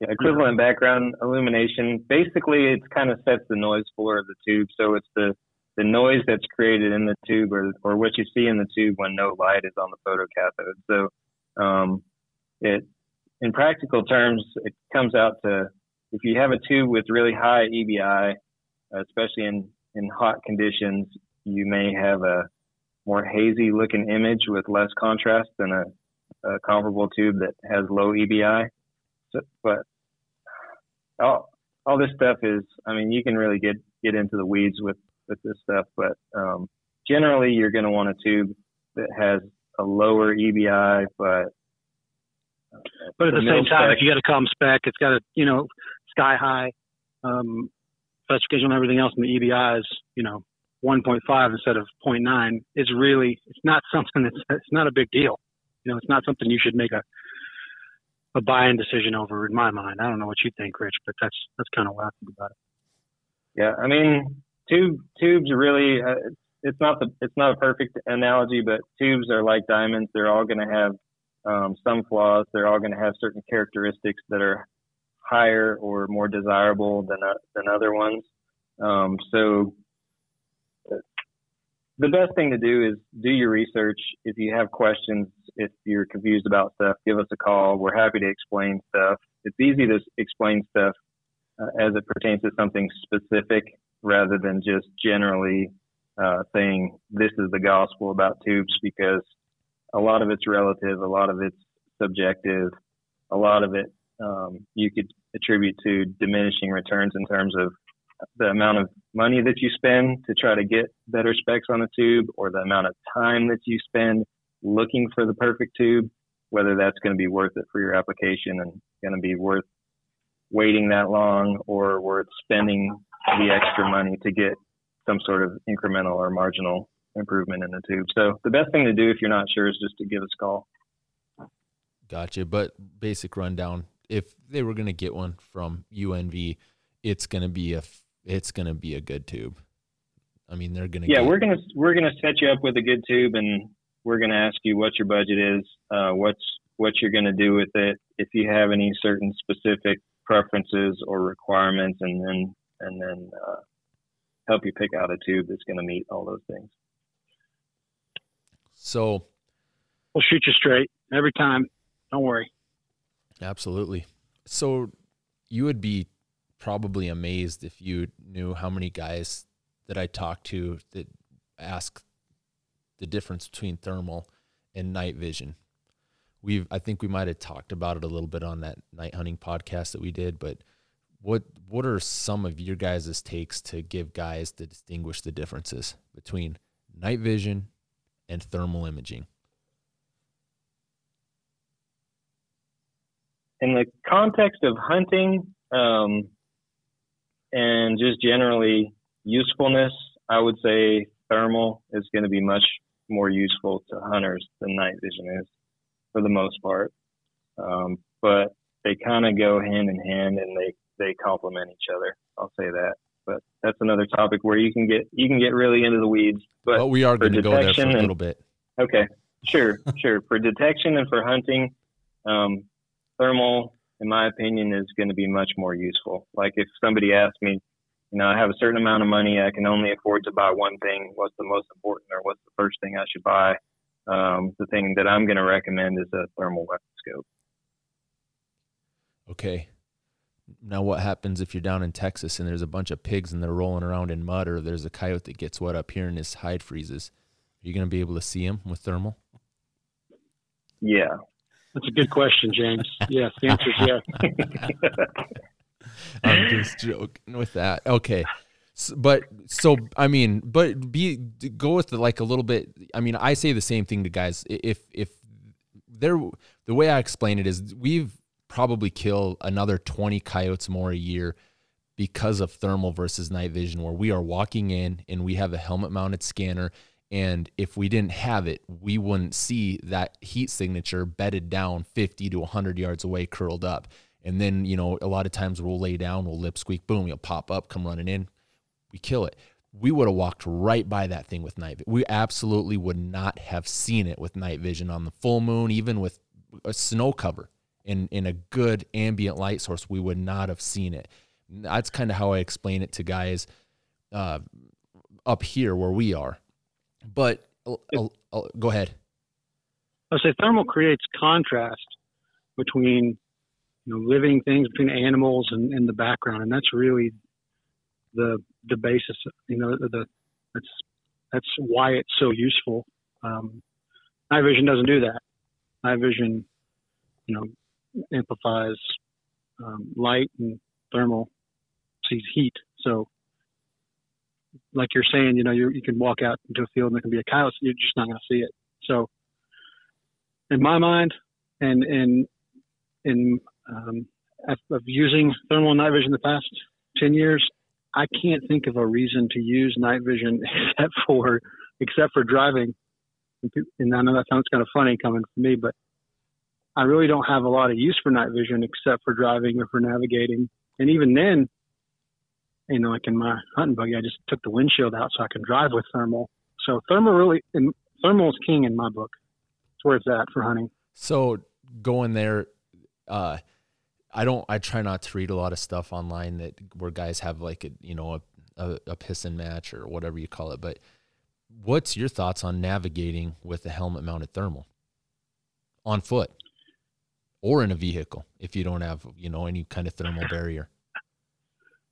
Yeah, equivalent background illumination. Basically, it kind of sets the noise floor of the tube. So it's the the noise that's created in the tube, or or what you see in the tube when no light is on the photocathode. So um, it, in practical terms, it comes out to if you have a tube with really high EBI, especially in, in hot conditions, you may have a more hazy looking image with less contrast than a, a comparable tube that has low EBI. So, but all, all this stuff is, I mean, you can really get, get into the weeds with, with this stuff, but um, generally you're going to want a tube that has a lower EBI, but but at the, the same time, spec. if you got a calm spec, it's got a you know sky high um, specification and everything else, and the EBI is you know 1.5 instead of 0.9. is really it's not something that's it's not a big deal. You know, it's not something you should make a a buy-in decision over in my mind. I don't know what you think, Rich, but that's that's kind of what I think about it. Yeah, I mean, tube tubes really uh, it's not the it's not a perfect analogy, but tubes are like diamonds. They're all going to have um, some flaws. They're all going to have certain characteristics that are higher or more desirable than uh, than other ones. Um, so the best thing to do is do your research. If you have questions, if you're confused about stuff, give us a call. We're happy to explain stuff. It's easy to explain stuff uh, as it pertains to something specific rather than just generally uh, saying this is the gospel about tubes because a lot of it's relative, a lot of it's subjective, a lot of it um, you could attribute to diminishing returns in terms of the amount of money that you spend to try to get better specs on a tube or the amount of time that you spend looking for the perfect tube, whether that's going to be worth it for your application and going to be worth waiting that long or worth spending the extra money to get some sort of incremental or marginal improvement in the tube. So the best thing to do if you're not sure is just to give us a call. Gotcha. But basic rundown: if they were going to get one from UNV, it's going to be a it's going to be a good tube. I mean, they're going to. Yeah, get... we're gonna we're gonna set you up with a good tube, and we're gonna ask you what your budget is, uh, what's what you're gonna do with it, if you have any certain specific preferences or requirements, and then and then uh, help you pick out a tube that's going to meet all those things. So we'll shoot you straight every time. Don't worry. Absolutely. So you would be probably amazed if you knew how many guys that I talk to that ask the difference between thermal and night vision. We've I think we might have talked about it a little bit on that night hunting podcast that we did, but what what are some of your guys' takes to give guys to distinguish the differences between night vision and thermal imaging? in the context of hunting um, and just generally usefulness, I would say thermal is going to be much more useful to hunters than night vision is for the most part. Um, but they kind of go hand in hand and they, they complement each other. I'll say that. But that's another topic where you can get you can get really into the weeds. But But we are going to go there for a little bit. Okay, sure, sure. For detection and for hunting, um, thermal, in my opinion, is going to be much more useful. Like if somebody asked me, you know, I have a certain amount of money, I can only afford to buy one thing. What's the most important, or what's the first thing I should buy? Um, the thing that I'm going to recommend is a thermal weapon scope. Okay. Now, what happens if you're down in Texas and there's a bunch of pigs and they're rolling around in mud, or there's a coyote that gets wet up here and his hide freezes? Are you going to be able to see him with thermal? Yeah, That's a good question, James. Yes, the answer is yes. (laughs) I'm just joking with that. Okay. S but so I mean, but be go with the, like a little bit. I mean, I say the same thing to guys. If if they're the way I explain it is, we've probably kill another 20 coyotes more a year because of thermal versus night vision, where we are walking in and we have a helmet mounted scanner. And if we didn't have it, we wouldn't see that heat signature bedded down 50 to 100 yards away, curled up. And then, you know, a lot of times we'll lay down, we'll lip squeak, boom, you'll pop up, come running in, we kill it. We would have walked right by that thing with night. We absolutely would not have seen it with night vision on the full moon, even with a snow cover in in a good ambient light source. We would not have seen it. That's kind of how I explain it to guys uh, up here where we are. But uh, uh, go ahead. I say thermal creates contrast between you know living things, between animals and, and the background, and that's really the the basis. You know, the, the that's that's why it's so useful. Um, night vision doesn't do that. Night vision, you know, amplifies um, light and thermal sees heat. So, like you're saying, you know, you you can walk out into a field and there can be a coyote, you're just not going to see it. So, in my mind, and in in um, of, of using thermal night vision the past ten years, I can't think of a reason to use night vision (laughs) except for except for driving. And I know that sounds kind of funny coming from me, but I really don't have a lot of use for night vision except for driving or for navigating. And even then, you know, like in my hunting buggy, I just took the windshield out so I can drive with thermal. So thermal really, and thermal is king in my book. It's where it's at for hunting. So going there, uh, I don't. I try not to read a lot of stuff online that where guys have like a you know a, a, a match or whatever you call it. But what's your thoughts on navigating with a helmet mounted thermal on foot or in a vehicle if you don't have you know any kind of thermal barrier?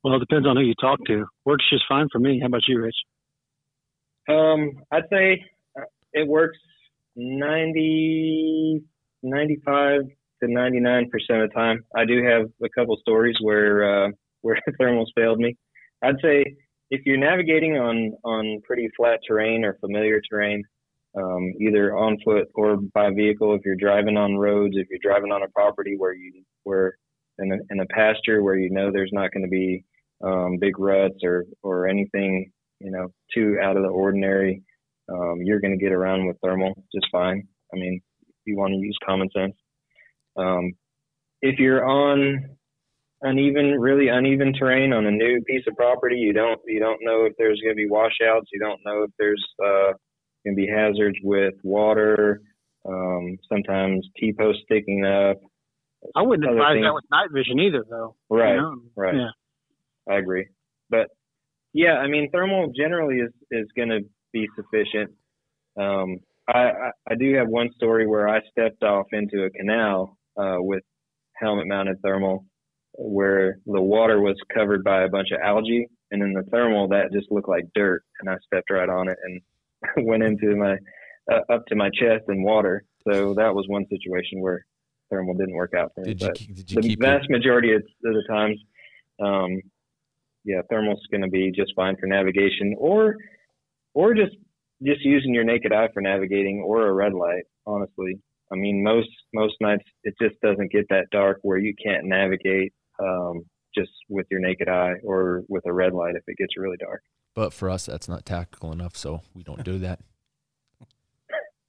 Well, it depends on who you talk to. Works just fine for me. How about you, Rich? Um, I'd say uh, it works 90, 95 to 99% of the time. I do have a couple stories where, uh, (laughs) where thermals failed me. I'd say if you're navigating on, on pretty flat terrain or familiar terrain, um, either on foot or by vehicle, if you're driving on roads, if you're driving on a property where you, where in a, in a pasture where you know there's not going to be, um, big ruts or, or anything, you know, too out of the ordinary, um, you're going to get around with thermal just fine. I mean, you want to use common sense. Um, if you're on uneven, really uneven terrain on a new piece of property, you don't you don't know if there's going to be washouts. You don't know if there's uh, going to be hazards with water. Um, sometimes T posts sticking up. I wouldn't advise things- that with night vision either, though. you Right, know? right. Yeah. I agree. But yeah, I mean, thermal generally is, is going to be sufficient. Um, I, I, do have one story where I stepped off into a canal uh, with helmet mounted thermal where the water was covered by a bunch of algae. And in the thermal, that just looked like dirt. And I stepped right on it and (laughs) went into my, uh, up to my chest in water. So that was one situation where thermal didn't work out for me. Did you but did you the your, vast majority of, of the times, um, yeah, thermal's going to be just fine for navigation, or or just just using your naked eye for navigating, or a red light. Honestly, I mean, most most nights it just doesn't get that dark where you can't navigate um, just with your naked eye or with a red light if it gets really dark. But for us, that's not tactical enough, so we don't do that.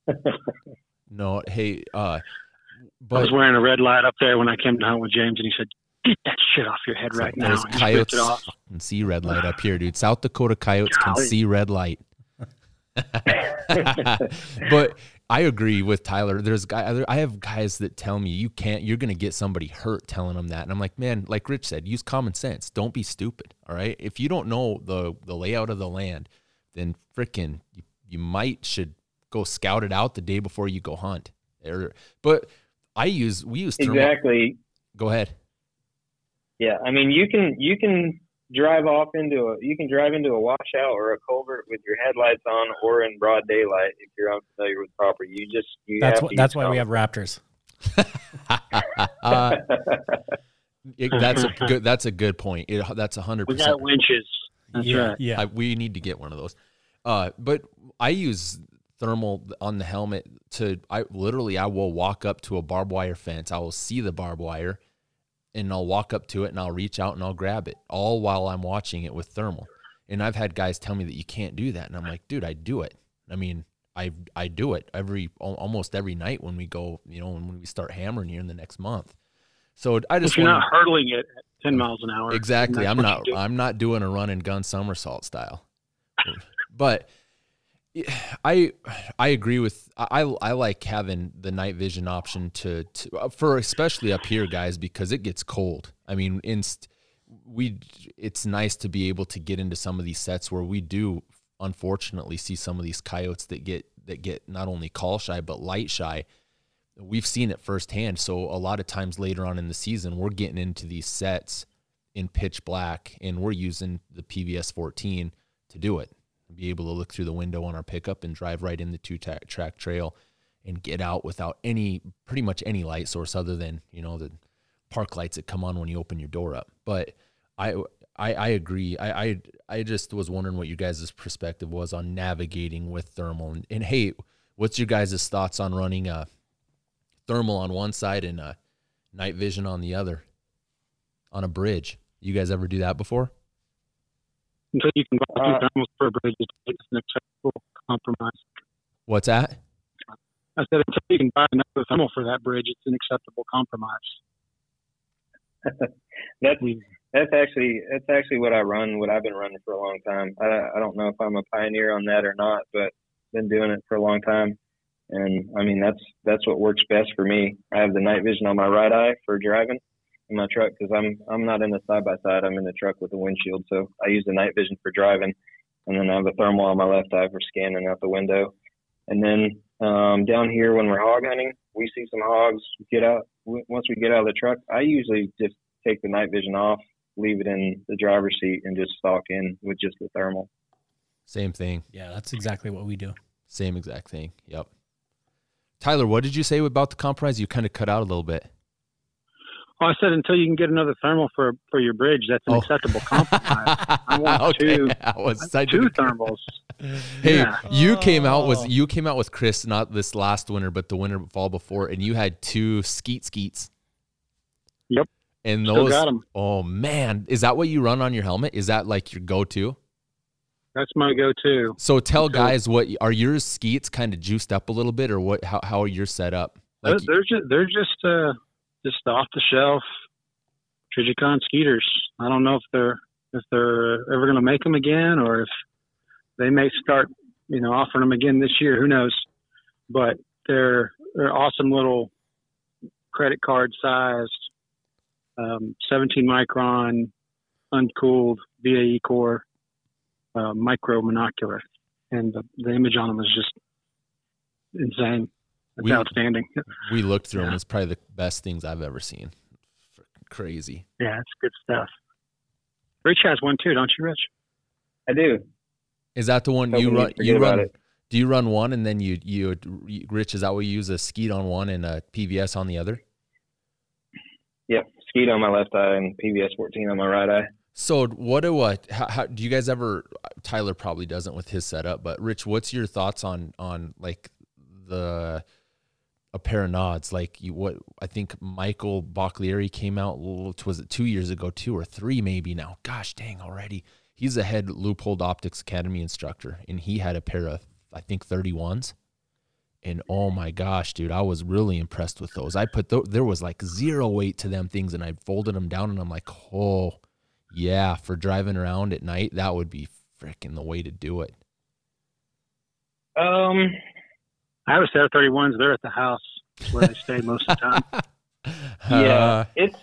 (laughs) no, hey, uh, but I was wearing a red light up there when I came to hunt with James, and he said, "Get that shit off your head right now." There's And he ripped coyotes it off. can see red light up here, dude. South Dakota coyotes can see red light. (laughs) (laughs) but I agree with Tyler. There's guy I have guys that tell me you can't you're going to get somebody hurt telling them that. And I'm like, "Man, like Rich said, use common sense. Don't be stupid, all right? If you don't know the the layout of the land, then frickin' you, you might should go scout it out the day before you go hunt. Or, but I use we use thermal. exactly. Go ahead. Yeah, I mean, you can you can drive off into a you can drive into a washout or a culvert with your headlights on or in broad daylight if you're unfamiliar with property. You just you That's have wh- to that's use why we have Raptors. uh, (laughs) it- that's a good. That's a good point. It, that's a hundred We percent. got winches. That's yeah, right. yeah. I, we need to get one of those. Uh, but I use thermal on the helmet to. I literally I will walk up to a barbed wire fence. I will see the barbed wire, and I'll walk up to it and I'll reach out and I'll grab it, all while I'm watching it with thermal. And I've had guys tell me that you can't do that, and I'm like, dude, I do it. I mean, I I do it every almost every night when we go, you know, when we start hammering here in the next month. So I just If you're wanna- not hurtling it at 10 miles an hour. Exactly. I'm not. what you do. I'm not doing a run and gun somersault style. but I I agree with I I like having the night vision option to, to uh, for especially up here guys because it gets cold. I mean, inst we it's nice to be able to get into some of these sets where we do unfortunately see some of these coyotes that get that get not only call shy but light shy we've seen it firsthand. So a lot of times later on in the season, we're getting into these sets in pitch black, and we're using the PVS 14 to do it. Be able to look through the window on our pickup and drive right in the two track trail, and get out without any, pretty much any light source other than you know the park lights that come on when you open your door up. But I. I, I agree. I, I I just was wondering what you guys' perspective was on navigating with thermal. And, and hey, what's your guys' thoughts on running a thermal on one side and a night vision on the other on a bridge. You guys ever do that before? Until you can buy Uh, two thermals per bridge, it's an acceptable compromise. What's that? I said until you can buy another thermal for that bridge, it's an acceptable compromise. (laughs) That's that's actually that's actually what I run. What I've been running for a long time. I I don't know if I'm a pioneer on that or not, but been doing it for a long time. And I mean that's that's what works best for me. I have the night vision on my right eye for driving in my truck because I'm I'm not in the side by side. I'm in the truck with the windshield, so I use the night vision for driving, and then I have a thermal on my left eye for scanning out the window. And then um, down here when we're hog hunting, we see some hogs get out. Once we get out of the truck, I usually just take the night vision off, leave it in the driver's seat, and just stalk in with just the thermal. Same thing. Yeah, that's exactly what we do. Same exact thing. Yep. Tyler, what did you say about the compromise? You kind of cut out a little bit. Well, I said until you can get another thermal for for your bridge, that's an Oh. acceptable compromise. I (laughs) want Okay, two- (laughs) I was I Two (laughs) thermals. Hey, Yeah. you came out with Oh. you came out with Chris not this last winter, but the winter fall before, and you had two skeet skeets. Yep. And Still those, oh man, is that what you run on your helmet? Is that like your go-to? That's my go-to. So tell Okay. guys what are your skeets kind of juiced up a little bit, or what? How how are you set up? They're, they're just they're just uh just off the shelf Trijicon SkeetIRs. I don't know if they're if they're ever going to make them again or if they may start you know offering them again this year. Who knows? But they're they're awesome little credit card sized, um, 17 micron, uncooled VAE core uh, micro monocular, and the, the image on them is just insane. It's We- outstanding. we looked through them. It's probably the best things I've ever seen. Crazy. Yeah, it's good stuff. Rich has one too, don't you, Rich? I do. Is that the one Hoping you you run? You run? it. Do you run one and then you you you- Rich? Is that what you use a skeet on one and a PVS on the other? Yep, skeet on my left eye and PVS 14 on my right eye. So what do what? How, how do you guys ever? Tyler probably doesn't with his setup, but Rich, what's your thoughts on on like the a pair of nods like you what I think Michael Boclieri came out was it two years ago? Two or three maybe now. Gosh dang already. He's a head Leupold Optics Academy instructor and he had a pair of I think 31s and oh my gosh dude I was really impressed with those. I put th- there was like zero weight to them things and I folded them down and I'm like oh yeah for driving around at night that would be freaking the way to do it. Um, I have a set of 31s. They're at the house where they stay most of the time. (laughs) yeah, Uh, it's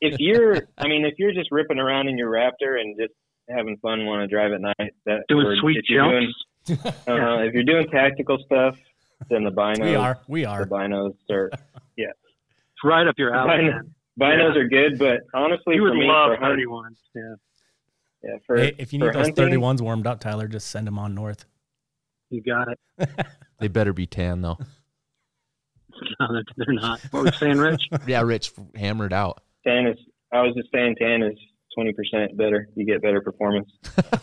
if (laughs) you're, I mean, if you're just ripping around in your Raptor and just having fun, want to drive at night, that Doing or sweet if you're doing, jumps. (laughs) uh, if you're doing tactical stuff, then the binos, we are. We the are. binos are It's right up your alley. Binos, man. binos are good, but honestly, You for would me, love for 31s. Yeah, yeah, for Hey, if you need those hunting, 31s warmed up, Tyler, just send them on north. You got it. (laughs) they better be tan though (laughs) No, they're, they're not. (laughs) What was saying, Rich? yeah Rich hammered out tan is. I was just saying, tan is twenty percent better. You get better performance.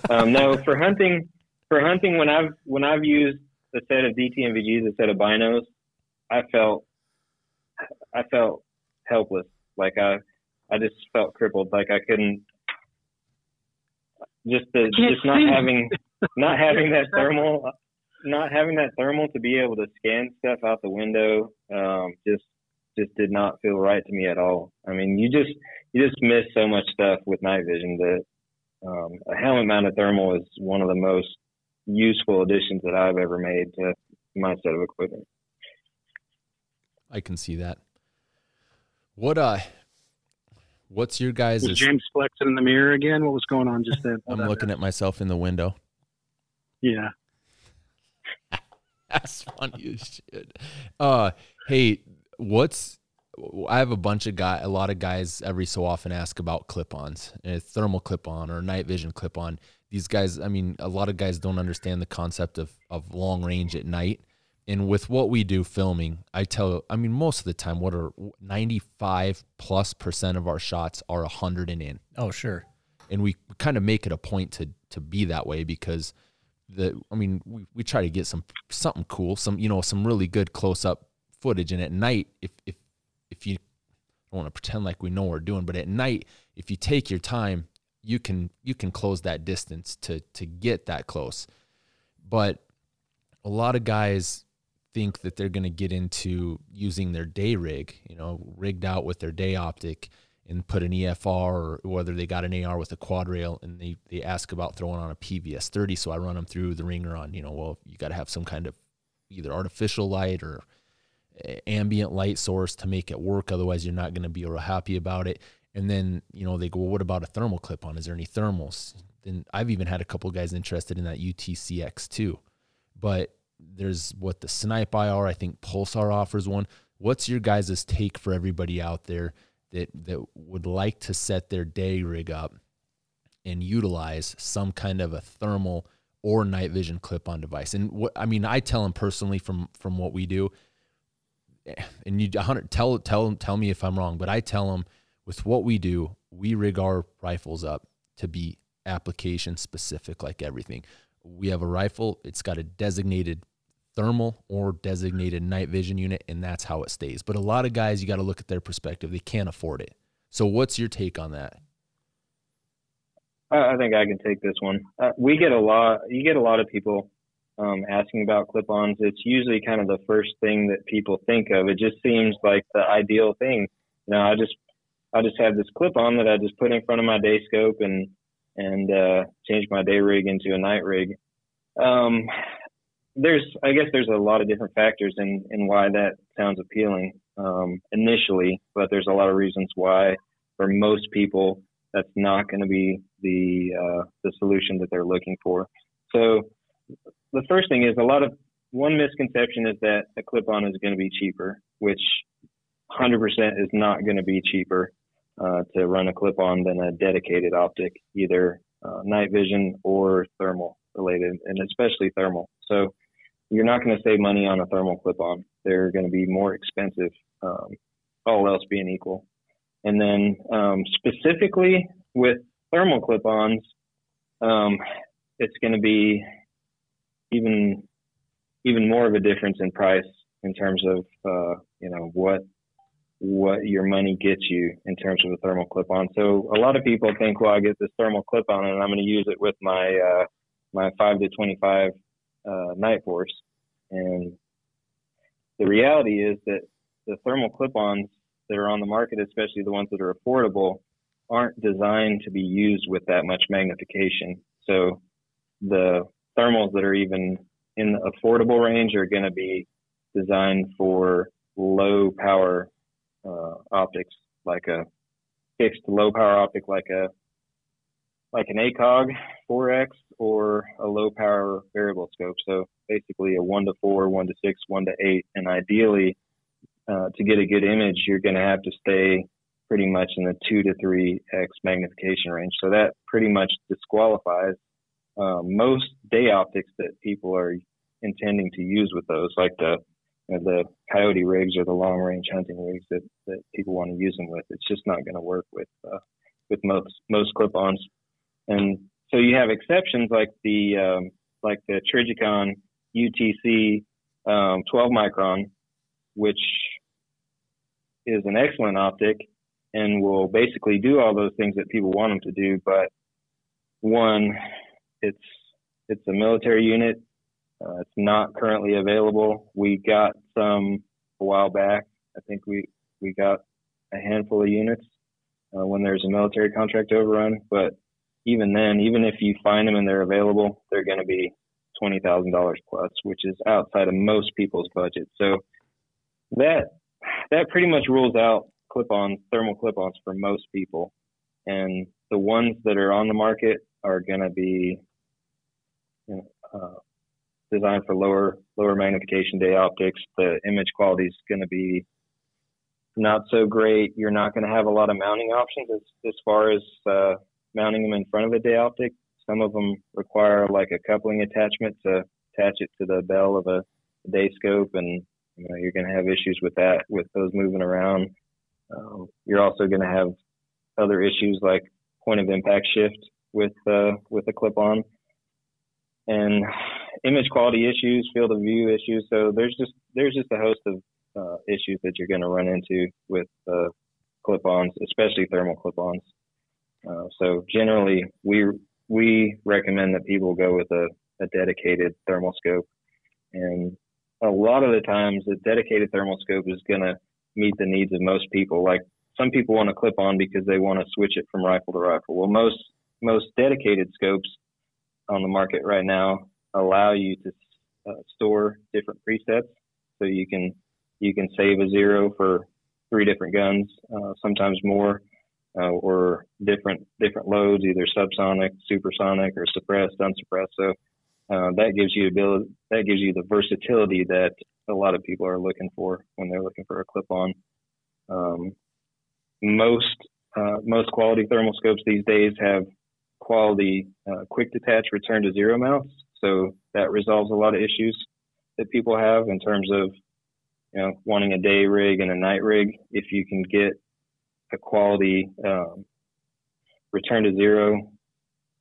um, no, for hunting, for hunting, when I've when I've used a set of DTNVGs, a set of binos, I felt, I felt helpless. Like I, I just felt crippled. Like I couldn't. Just the, just not see. having, not having that thermal, not having that thermal to be able to scan stuff out the window, um, just just did not feel right to me at all. I mean, you just you just miss so much stuff with night vision that um, a helmet mounted thermal is one of the most useful additions that I've ever made to my set of equipment. I can see that. What uh what's your guys' Was James flexing in the mirror again? What was going on just then? I'm looking at myself in the window. Yeah. That's funny as shit. Uh hey, what's I have a bunch of guy a lot of guys every so often ask about clip-ons, a thermal clip-on or night vision clip-on. These guys, I mean, a lot of guys don't understand the concept of of long range at night. And with what we do filming, I tell I mean most of the time what are 95 plus percent of our shots are 100 and in. Oh, sure. and we kind of make it a point to to be that way because I mean we, we try to get some something cool some you know some really good close up footage. And at night if if if you don't want to pretend like we know what we're doing but at night if you take your time you can you can close that distance to to get that close. But a lot of guys think that they're going to get into using their day rig you know rigged out with their day optic and put an EFR or whether they got an AR with a quad rail and they, they ask about throwing on a PVS 30. So I run them through the ringer on, you know, well, you got to have some kind of either artificial light or ambient light source to make it work. Otherwise, you're not going to be real happy about it. And then, you know, they go, well, what about a thermal clip on? Is there any thermals? Then I've even had a couple guys interested in that UTCX too. But there's what the Snipe IR, I think Pulsar offers one. What's your guys' take for everybody out there that that would like to set their day rig up and utilize some kind of a thermal or night vision clip on device. And what I mean, I tell them personally from from what we do, eh, and you tell tell tell me if I'm wrong, but I tell them with what we do, we rig our rifles up to be application specific, like everything. We have a rifle; it's got a designated thermal or designated night vision unit, and that's how it stays. But a lot of guys, you got to look at their perspective; they can't afford it. So, what's your take on that? I, think I can take this one. Uh, we get a lot. You get a lot of people um, asking about clip-ons. It's usually kind of the first thing that people think of. It just seems like the ideal thing. You know, I just I just have this clip-on that I just put in front of my day scope and and uh, change my day rig into a night rig. Um, there's I guess there's a lot of different factors in in why that sounds appealing um, initially, but there's a lot of reasons why for most people that's not going to be the uh, the solution that they're looking for. So the first thing is a lot of one misconception is that a clip-on is going to be cheaper, which 100% is not going to be cheaper uh, to run a clip-on than a dedicated optic, either uh, night vision or thermal related, and especially thermal. So you're not going to save money on a thermal clip-on. They're going to be more expensive, um, all else being equal. And then um, specifically with thermal clip-ons, um, it's going to be even even more of a difference in price in terms of uh, you know what what your money gets you in terms of a thermal clip on. So a lot of people think, well, I get this thermal clip on and I'm going to use it with my uh, my five to twenty five uh, Nightforce, and the reality is that the thermal clip-ons that are on the market, especially the ones that are affordable, aren't designed to be used with that much magnification. So the thermals that are even in the affordable range are going to be designed for low power uh, optics, like a fixed low power optic, like a like an ACOG 4X or a low power variable scope. So basically a one to four, one to six, one to eight, and ideally uh, to get a good image, you're going to have to stay pretty much in the two to three x magnification range. So that pretty much disqualifies uh, most day optics that people are intending to use with those, like the you know, the coyote rigs or the long range hunting rigs that, that people want to use them with. It's just not going to work with uh, with most most clip-ons. And so you have exceptions like the um, like the Trijicon UTC um, 12 micron, which is an excellent optic and will basically do all those things that people want them to do. But one, it's it's a military unit. Uh, it's not currently available. We got some a while back. I think we we got a handful of units uh, when there's a military contract overrun. But even then, even if you find them and they're available, they're going to be twenty thousand dollars plus, which is outside of most people's budget. So that that pretty much rules out clip-on thermal clip-ons for most people, and the ones that are on the market are going to be you know, uh, designed for lower lower magnification day optics. The image quality is going to be not so great. You're not going to have a lot of mounting options as, as far as uh, mounting them in front of a day optic. Some of them require like a coupling attachment to attach it to the bell of a, day scope, and you know, you're going to have issues with that with those moving around. Um, you're also going to have other issues like point of impact shift with uh, with a clip-on, and image quality issues, field of view issues. So there's just there's just a host of uh, issues that you're going to run into with uh, clip-ons, especially thermal clip-ons. Uh, so generally, we we recommend that people go with a, a dedicated thermal scope, and a lot of the times, a dedicated thermal scope is going to meet the needs of most people. Like some people want to clip on because they want to switch it from rifle to rifle. Well, most most dedicated scopes on the market right now allow you to uh, store different presets, so you can you can save a zero for three different guns, uh, sometimes more uh, or different different loads, either subsonic, supersonic, or suppressed, unsuppressed. So uh, that gives you ability that gives you the versatility that a lot of people are looking for when they're looking for a clip-on. Um, most uh, most quality thermal scopes these days have quality uh, quick detach return to zero mounts, so that resolves a lot of issues that people have in terms of you know wanting a day rig and a night rig. If you can get a quality um, return to zero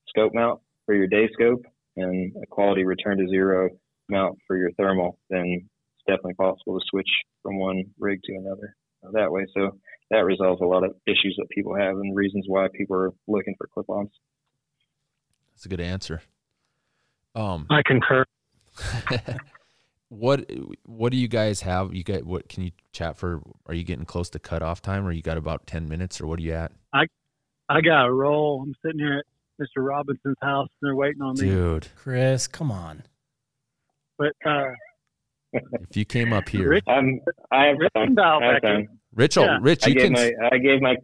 scope mount for your day scope and a quality return to zero mount for your thermal, then it's definitely possible to switch from one rig to another that way. So that resolves a lot of issues that people have and reasons why people are looking for clip-ons. That's a good answer. Um, I concur. (laughs) what what do you guys have? You get what? Can you chat for? Are you getting close to cutoff time, or you got about ten minutes, or what are you at? I I got a roll. I'm sitting here at Mr. Robinson's house. And they're waiting on me. Dude, Chris, come on. But uh, if you came up here, Rich, I'm, I have Rich time. can I have back in. time. Rich, oh, yeah. Rich, I you gave can. my I gave my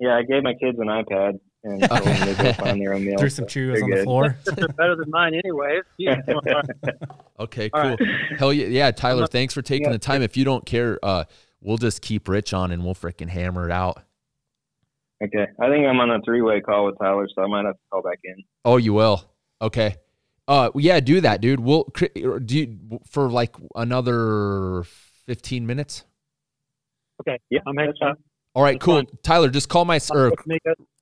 yeah I gave my kids an iPad and told them to go find their own (laughs) meal. Threw some so Cheerios they're on the floor. (laughs) better than mine, anyways. (laughs) Yeah. Okay, All cool. Hell yeah, yeah, Tyler. Thanks for taking Yeah. the time. If you don't care, uh, we'll just keep Rich on and we'll freaking hammer it out. Okay, I think I'm on a three-way call with Tyler, so I might have to call back in. Oh, you will. Okay. Uh, yeah, do that, dude. We'll do you, for like another fifteen minutes. okay. Yeah, I'm hanging that's fine. All right, cool. Fine. Tyler, just call my or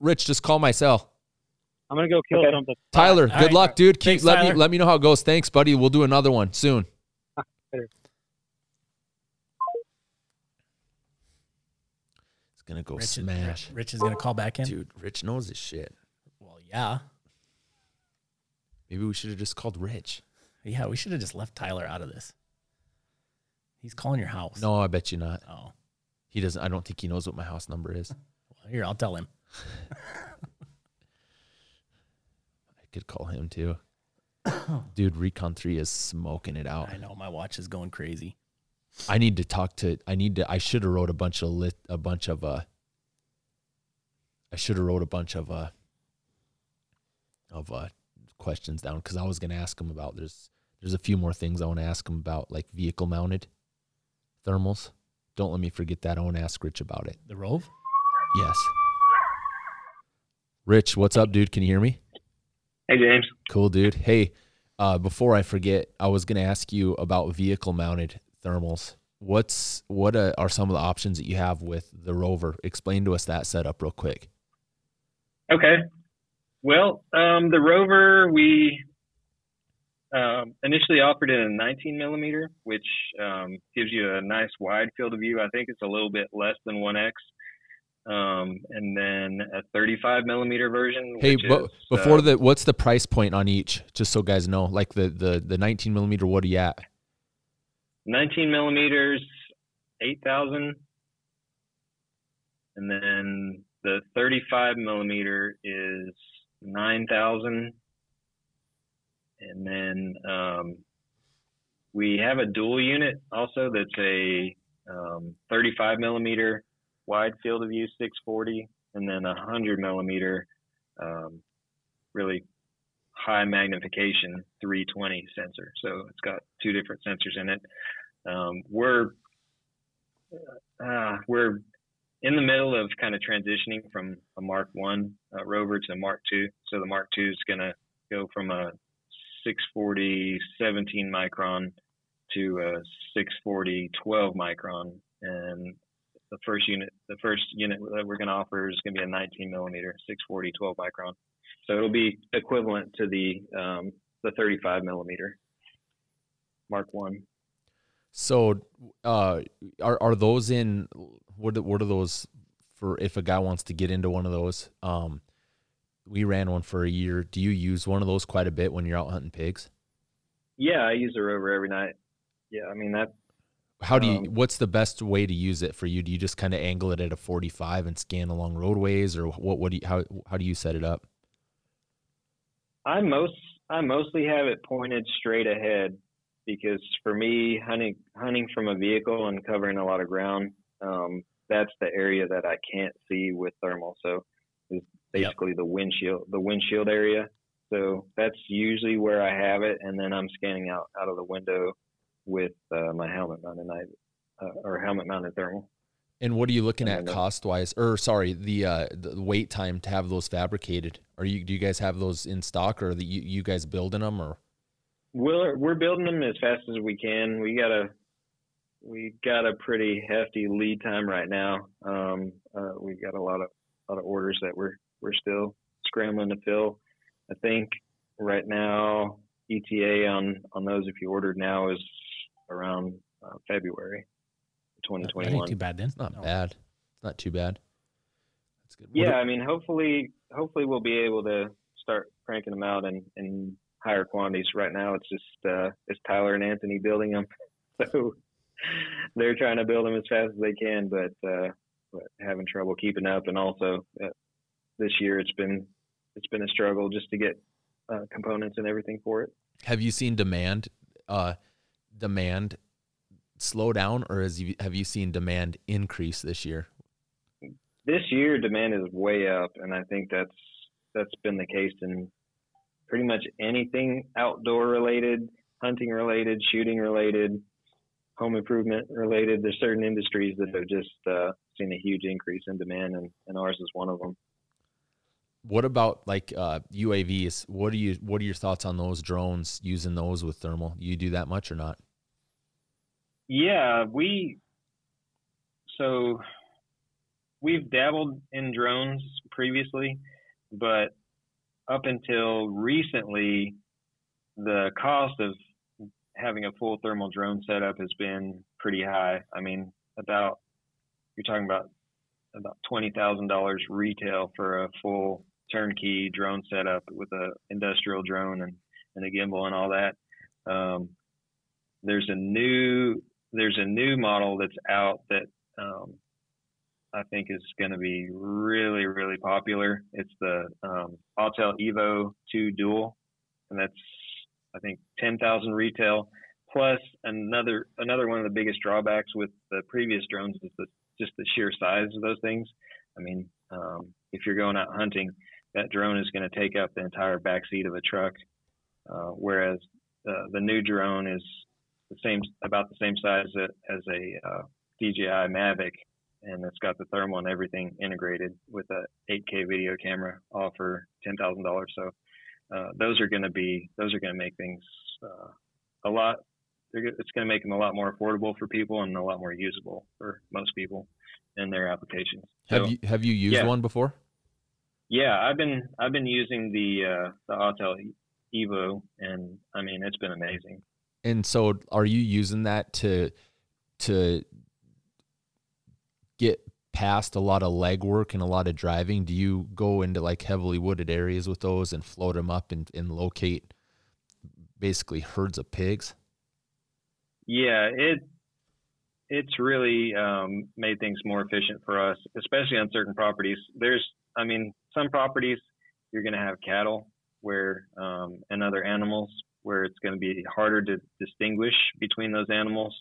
Rich, just call my cell. I'm gonna go kill okay. something. Tyler, All good right. luck, dude. Keep let me let me know how it goes. Thanks, buddy. We'll do another one soon. Ah, it's gonna go Rich smash. Is, Rich is gonna call back in, dude. Rich knows his shit. Well, yeah. Maybe we should have just called Rich. Yeah, we should have just left Tyler out of this. He's calling your house. No, I bet you not. Oh. He doesn't. I don't think he knows what my house number is. well, here I'll tell him. (laughs) I could call him too. (coughs) Dude, Recon Three is smoking it out. I know my watch is going crazy. I need to talk to. I need to. I should have wrote a bunch of lit. A bunch of uh. I should have wrote a bunch of uh. Of uh, questions down because I was gonna ask him about. There's there's a few more things I want to ask him about, like vehicle mounted thermals. Don't let me forget that. I want to ask Rich about it. The Rove. Yes. Rich, what's up, dude? Can you hear me? Hey, James. Cool, dude. Hey, uh, before I forget, I was gonna ask you about vehicle mounted thermals. What's what uh, are some of the options that you have with the Rover? Explain to us that setup real quick. Okay. Well, um, the Rover, we um, initially offered in a 19 millimeter, which um, gives you a nice wide field of view. I think it's a little bit less than 1x. Um, and then a 35 millimeter version. Hey, but is, before uh, the what's the price point on each? Just so guys know, like the the the 19 millimeter. What are you at? 19 millimeters, 8,000. And then the 35 millimeter is 9,000. And then um, we have a dual unit also that's a um, 35 millimeter wide field of view 640 and then a 100 millimeter um, really high magnification 320 sensor. So it's got two different sensors in it. Um, we're uh, we're in the middle of kind of transitioning from a Mark One uh, rover to a Mark Two. So the Mark Two is going to go from a 640 17 micron to a 640 12 micron, and the first unit the first unit that we're going to offer is going to be a 19 millimeter 640 12 micron. So it'll be equivalent to the um, the 35 millimeter Mark One. So, uh, are are those in what? What are those for? If a guy wants to get into one of those, um, we ran one for a year. Do you use one of those quite a bit when you're out hunting pigs? Yeah, I use the rover every night. Yeah, I mean that. How do you? Um, what's the best way to use it for you? Do you just kind of angle it at a 45 and scan along roadways, or what? What do you? How how do you set it up? I most I mostly have it pointed straight ahead because for me hunting hunting from a vehicle and covering a lot of ground, um, that's the area that I can't see with thermal. So it's Yep. basically the windshield the windshield area. So that's usually where I have it, and then I'm scanning out out of the window with uh, my helmet mounted night uh, or helmet mounted thermal. And what are you looking at cost wise? Or sorry, the uh, the wait time to have those fabricated. Are you do you guys have those in stock, or are the, you you guys building them, or We're we're building them as fast as we can. We got a we got a pretty hefty lead time right now. Um, uh, we got a lot of lot of orders that we're we're still scrambling to fill. I think right now ETA on on those if you ordered now is around uh, February That ain't 2021. too bad then. it's not No. bad. It's not too bad. That's good. What Yeah, do- I mean, hopefully, hopefully we'll be able to start cranking them out in, in higher quantities. Right now, it's just uh, it's Tyler and Anthony building them, (laughs) so they're trying to build them as fast as they can, but uh, but having trouble keeping up. And also, uh, this year it's been it's been a struggle just to get uh, components and everything for it. have you seen demand uh demand slow down, or has you have you seen demand increase this year? this year demand is way up and i think that's that's been the case in pretty much anything outdoor related hunting related shooting related home improvement related there's certain industries that have just uh, seen a huge increase in demand and, and ours is one of them What about like uh, UAVs? What are you What are your thoughts on those drones using those with thermal? You do that much or not? Yeah, we so we've dabbled in drones previously, but up until recently, the cost of having a full thermal drone setup has been pretty high. I mean, about you're talking about about twenty thousand dollars retail for a full turnkey drone setup with a industrial drone and, and a gimbal and all that. Um, there's a new there's a new model that's out that um, I think is going to be really really popular. It's the um, Autel Evo 2 Dual, and that's I think 10,000 retail. Plus another another one of the biggest drawbacks with the previous drones is the just the sheer size of those things. I mean, um, if you're going out hunting, that drone is going to take up the entire back seat of a truck, uh, whereas uh, the new drone is the same, about the same size as a uh, DJI Mavic, and it's got the thermal and everything integrated with a 8K video camera, all for ten thousand dollars. So uh, those are going to be those are going to make things uh, a lot. It's going to make them a lot more affordable for people and a lot more usable for most people in their applications. Have so, you have you used yeah. one before? Yeah, I've been I've been using the uh, the Autel Evo, and I mean it's been amazing. And so, are you using that to to get past a lot of legwork and a lot of driving? Do you go into like heavily wooded areas with those and float them up and, and locate basically herds of pigs? Yeah, it it's really um, made things more efficient for us, especially on certain properties. There's, I mean, some properties you're going to have cattle where um, and other animals where it's going to be harder to distinguish between those animals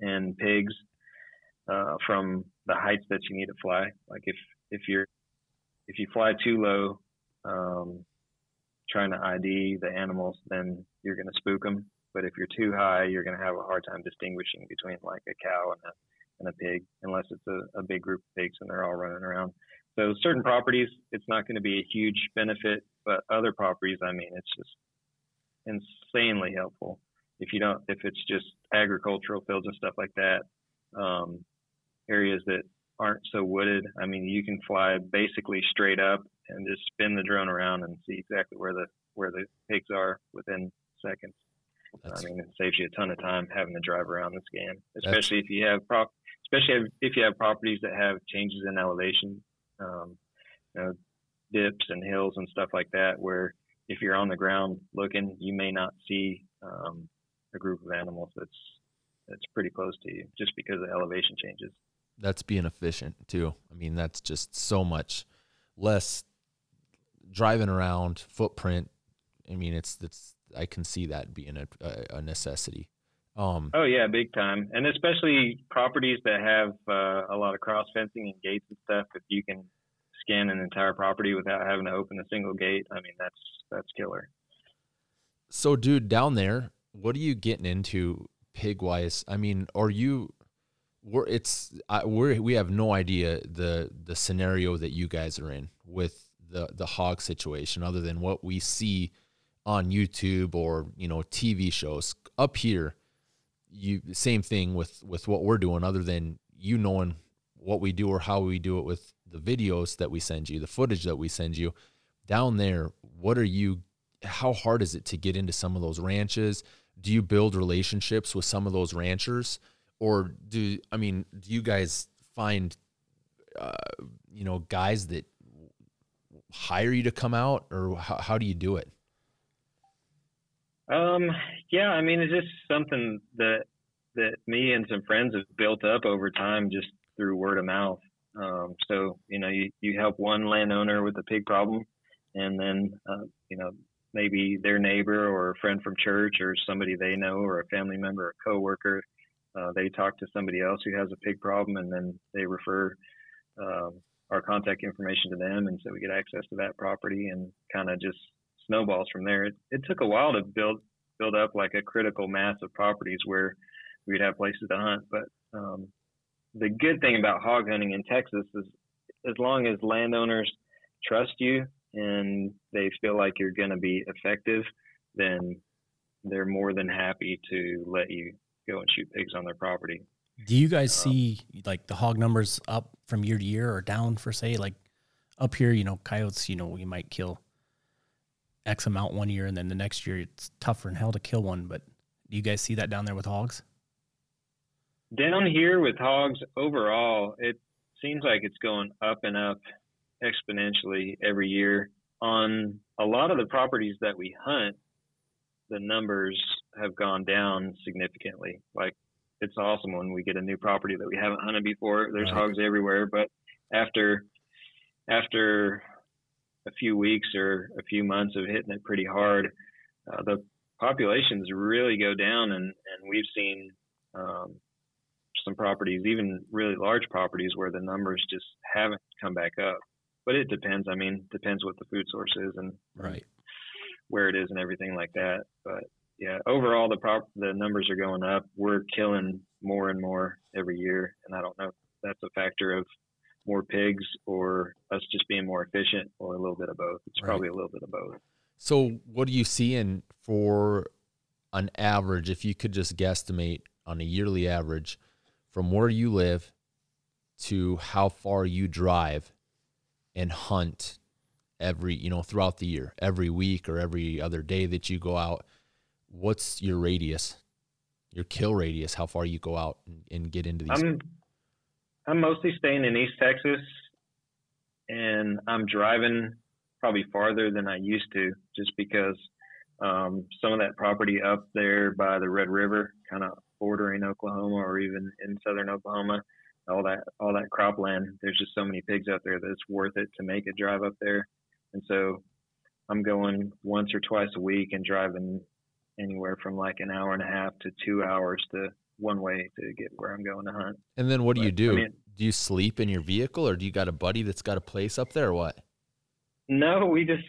and pigs uh, from the heights that you need to fly. Like if if you're if you fly too low, um, trying to ID the animals, then you're going to spook them. But if you're too high, you're going to have a hard time distinguishing between like a cow and a and a pig, unless it's a, a big group of pigs and they're all running around. So certain properties, it's not going to be a huge benefit, but other properties, I mean, it's just insanely helpful. If you don't, if it's just agricultural fields and stuff like that, um, areas that aren't so wooded, I mean, you can fly basically straight up and just spin the drone around and see exactly where the where the pigs are within seconds. That's, I mean, it saves you a ton of time having to drive around the scan, especially if you have prop, especially if you have properties that have changes in elevation um, you know, dips and hills and stuff like that, where if you're on the ground looking, you may not see um, a group of animals that's that's pretty close to you just because of elevation changes. That's being efficient too. I mean, that's just so much less driving around footprint. I mean, it's it's I can see that being a, a necessity. Um, oh yeah, big time, and especially properties that have uh, a lot of cross fencing and gates and stuff. If you can scan an entire property without having to open a single gate, I mean that's that's killer. So, dude, down there, what are you getting into pig wise? I mean, are you? We're it's I, we're we have no idea the the scenario that you guys are in with the the hog situation, other than what we see on YouTube or you know TV shows up here you same thing with with what we're doing other than you knowing what we do or how we do it with the videos that we send you the footage that we send you. Down there what are you how hard is it to get into some of those ranches? Do you build relationships with some of those ranchers? Or do i mean do you guys find uh, you know guys that hire you to come out? Or how, how do you do it um, yeah, I mean, it's just something that that me and some friends have built up over time just through word of mouth. Um, so you know, you you help one landowner with a pig problem, and then uh, you know maybe their neighbor or a friend from church or somebody they know or a family member or a coworker, uh, they talk to somebody else who has a pig problem, and then they refer. Um, our contact information to them, and so we get access to that property and kind of just snowballs from there. It, it took a while to build build up like a critical mass of properties where we'd have places to hunt. But um, the good thing about hog hunting in Texas is as long as landowners trust you and they feel like you're going to be effective, then they're more than happy to let you go and shoot pigs on their property. Do you guys um, see like the hog numbers up from year to year or down for say like up here, you know, coyotes, you know, we might kill X amount one year, and then the next year it's tougher in hell to kill one. But do you guys see that down there with hogs? Down here with hogs, overall, it seems like it's going up and up exponentially every year. On a lot of the properties that we hunt, the numbers have gone down significantly. Like it's awesome when we get a new property that we haven't hunted before. There's Right. hogs everywhere, but after after a few weeks or a few months of hitting it pretty hard, uh, the populations really go down, and and we've seen um, some properties, even really large properties, where the numbers just haven't come back up. But it depends. I mean, depends what the food source is and Right. where it is and everything like that. But yeah, overall the prop the numbers are going up. We're killing more and more every year, and I don't know if that's a factor of more pigs or us just being more efficient or a little bit of both. It's Right. probably a little bit of both. So, what are you see? seeing for an average? If you could just guesstimate on a yearly average from where you live to how far you drive and hunt every, you know, throughout the year, every week or every other day that you go out, what's your radius, your kill radius, how far you go out and, and get into these? I'm I'm mostly staying in East Texas, and I'm driving probably farther than I used to, just because um, some of that property up there by the Red River, kind of bordering Oklahoma or even in southern Oklahoma, all that all that cropland. There's just so many pigs out there that it's worth it to make a drive up there, and so I'm going once or twice a week and driving anywhere from like an hour and a half to two hours to one way to get where I'm going to hunt. and then what do you but, I do? mean- do you sleep in your vehicle or do you got a buddy that's got a place up there or what? No, we just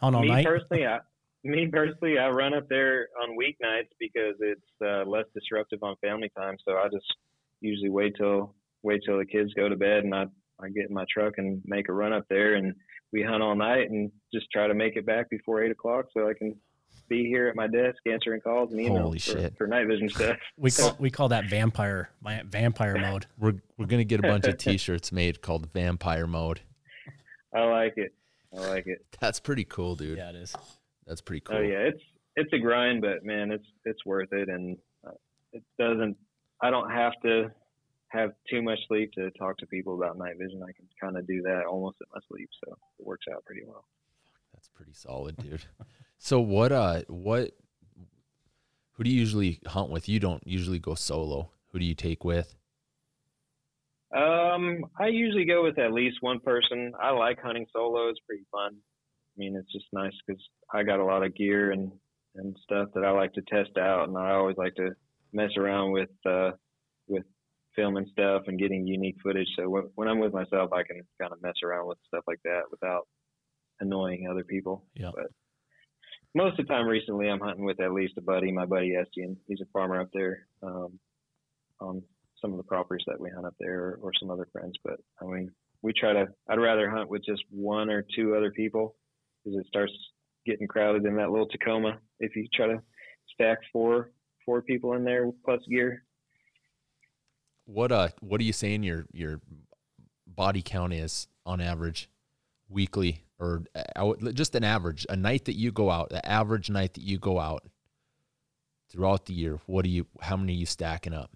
On all me night. personally, I, me personally, I run up there on weeknights because it's uh, less disruptive on family time. So I just usually wait till wait till the kids go to bed, and I I get in my truck and make a run up there, and we hunt all night and just try to make it back before eight o'clock so I can be here at my desk answering calls and emails Holy for, shit. for night vision stuff. (laughs) We call (laughs) we call that vampire my vampire mode. We're we're gonna get a bunch of (laughs) T-shirts made called Vampire Mode. I like it. I like it. That's pretty cool, dude. Yeah, it is. That's pretty cool. Oh yeah, it's it's a grind, but man, it's it's worth it, and uh, it doesn't. I don't have to have too much sleep to talk to people about night vision. I can kind of do that almost at my sleep, so it works out pretty well. That's pretty solid, dude. (laughs) so what? Uh, what? Who do you usually hunt with? You don't usually go solo. Who do you take with? Um, I usually go with at least one person. I like hunting solo; it's pretty fun. I mean, it's just nice because I got a lot of gear and and stuff that I like to test out, and I always like to mess around with uh, with filming stuff and getting unique footage. So when, when I'm with myself, I can kind of mess around with stuff like that without annoying other people. Yeah. But most of the time recently, I'm hunting with at least a buddy, my buddy Estienne. He's a farmer up there um, on some of the properties that we hunt up there, or, or some other friends. But I mean, we try to. I'd rather hunt with just one or two other people because it starts getting crowded in that little Tacoma. If you try to stack four four people in there plus gear, What? Uh, what are you saying your your body count is on average, weekly or uh, just an average? A night that you go out, the average night that you go out throughout the year. What do you? How many are you stacking up?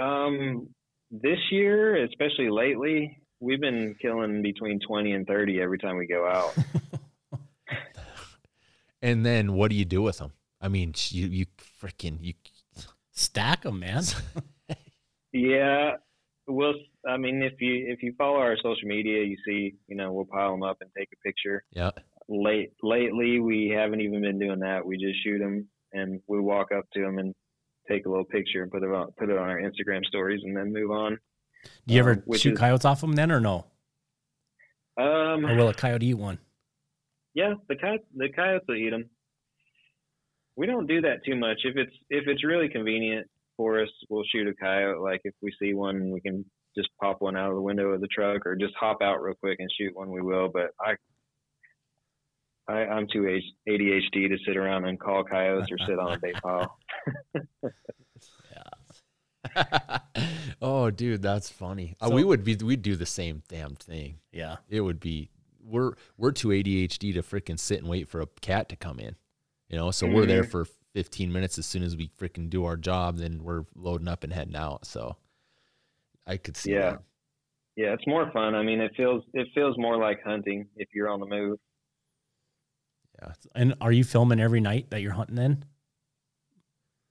Um, this year, especially lately, we've been killing between 20 and 30 every time we go out. (laughs) And then what do you do with them? I mean, you you freaking you. Stack them, man. (laughs) yeah, we'll. I mean, if you if you follow our social media, you see, you know, we'll pile them up and take a picture. Yeah. Late lately, we haven't even been doing that. We just shoot them and we walk up to them and take a little picture and put it on put it on our Instagram stories and then move on. Do you ever Um, shoot is- coyotes off them then, or no? Um, Or will a coyote eat one? Yeah, the coyotes, the coyotes will eat them. We don't do that too much. If it's if it's really convenient for us, we'll shoot a coyote. Like if we see one, we can just pop one out of the window of the truck, or just hop out real quick and shoot one. We will. But I, I I'm too H- ADHD to sit around and call coyotes or sit on a bait (laughs) pile. yeah. (laughs) oh, dude, that's funny. uh, we would be we'd do the same damn thing. Yeah. It would be we're we're too ADHD to freaking sit and wait for a cat to come in. You know, so we're there Mhm. for 15 minutes as soon as we freaking do our job, then we're loading up and heading out. So I could see Yeah. that. yeah, it's more fun. I mean, it feels it feels more like hunting if you're on the move. Yeah. And are you filming every night that you're hunting then?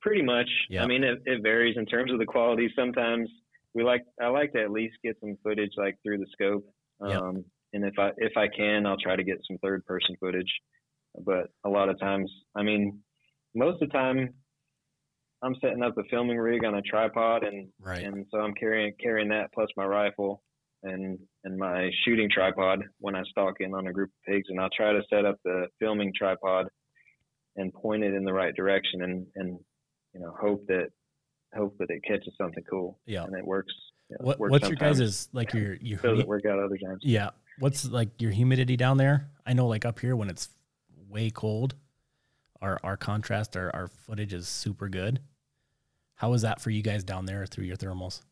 Pretty much. Yeah. I mean, it, it varies in terms of the quality. Sometimes we like I like to at least get some footage like through the scope. Um, and if I if I can, I'll try to get some third person footage. But a lot of times, I mean, most of the time, I'm setting up a filming rig on a tripod, and Right. and so I'm carrying carrying that plus my rifle and and my shooting tripod when I stalk in on a group of pigs, and I'll try to set up the filming tripod and point it in the right direction, and and you know hope that hope that it catches something cool, Yeah. and it works. you know, What works what's your sometimes, guys' like your your doesn't work out other times. yeah? What's like your humidity down there? I know like up here when it's way cold, our our contrast our our footage is super good. How is that for you guys down there through your thermals?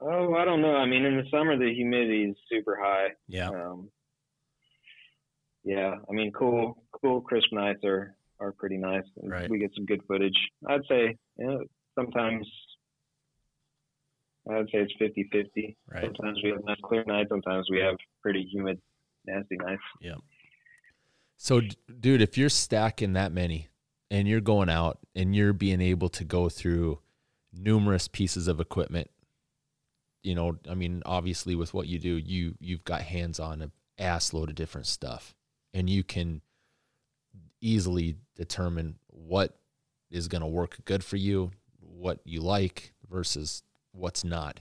Oh, I don't know. I mean, in the summer the humidity is super high. Yeah. Um, yeah, I mean, cool, cool, crisp nights are are pretty nice. Right. We get some good footage. I'd say, you know, sometimes I'd say it's 50-50. Right. Sometimes we have nice clear nights. Sometimes we have pretty humid, nasty nights. Yeah. So, d- dude, if you're stacking that many and you're going out and you're being able to go through numerous pieces of equipment, you know, I mean, obviously with what you do, you you've got hands on an ass load of different stuff, and you can easily determine what is going to work good for you, what you like versus what's not.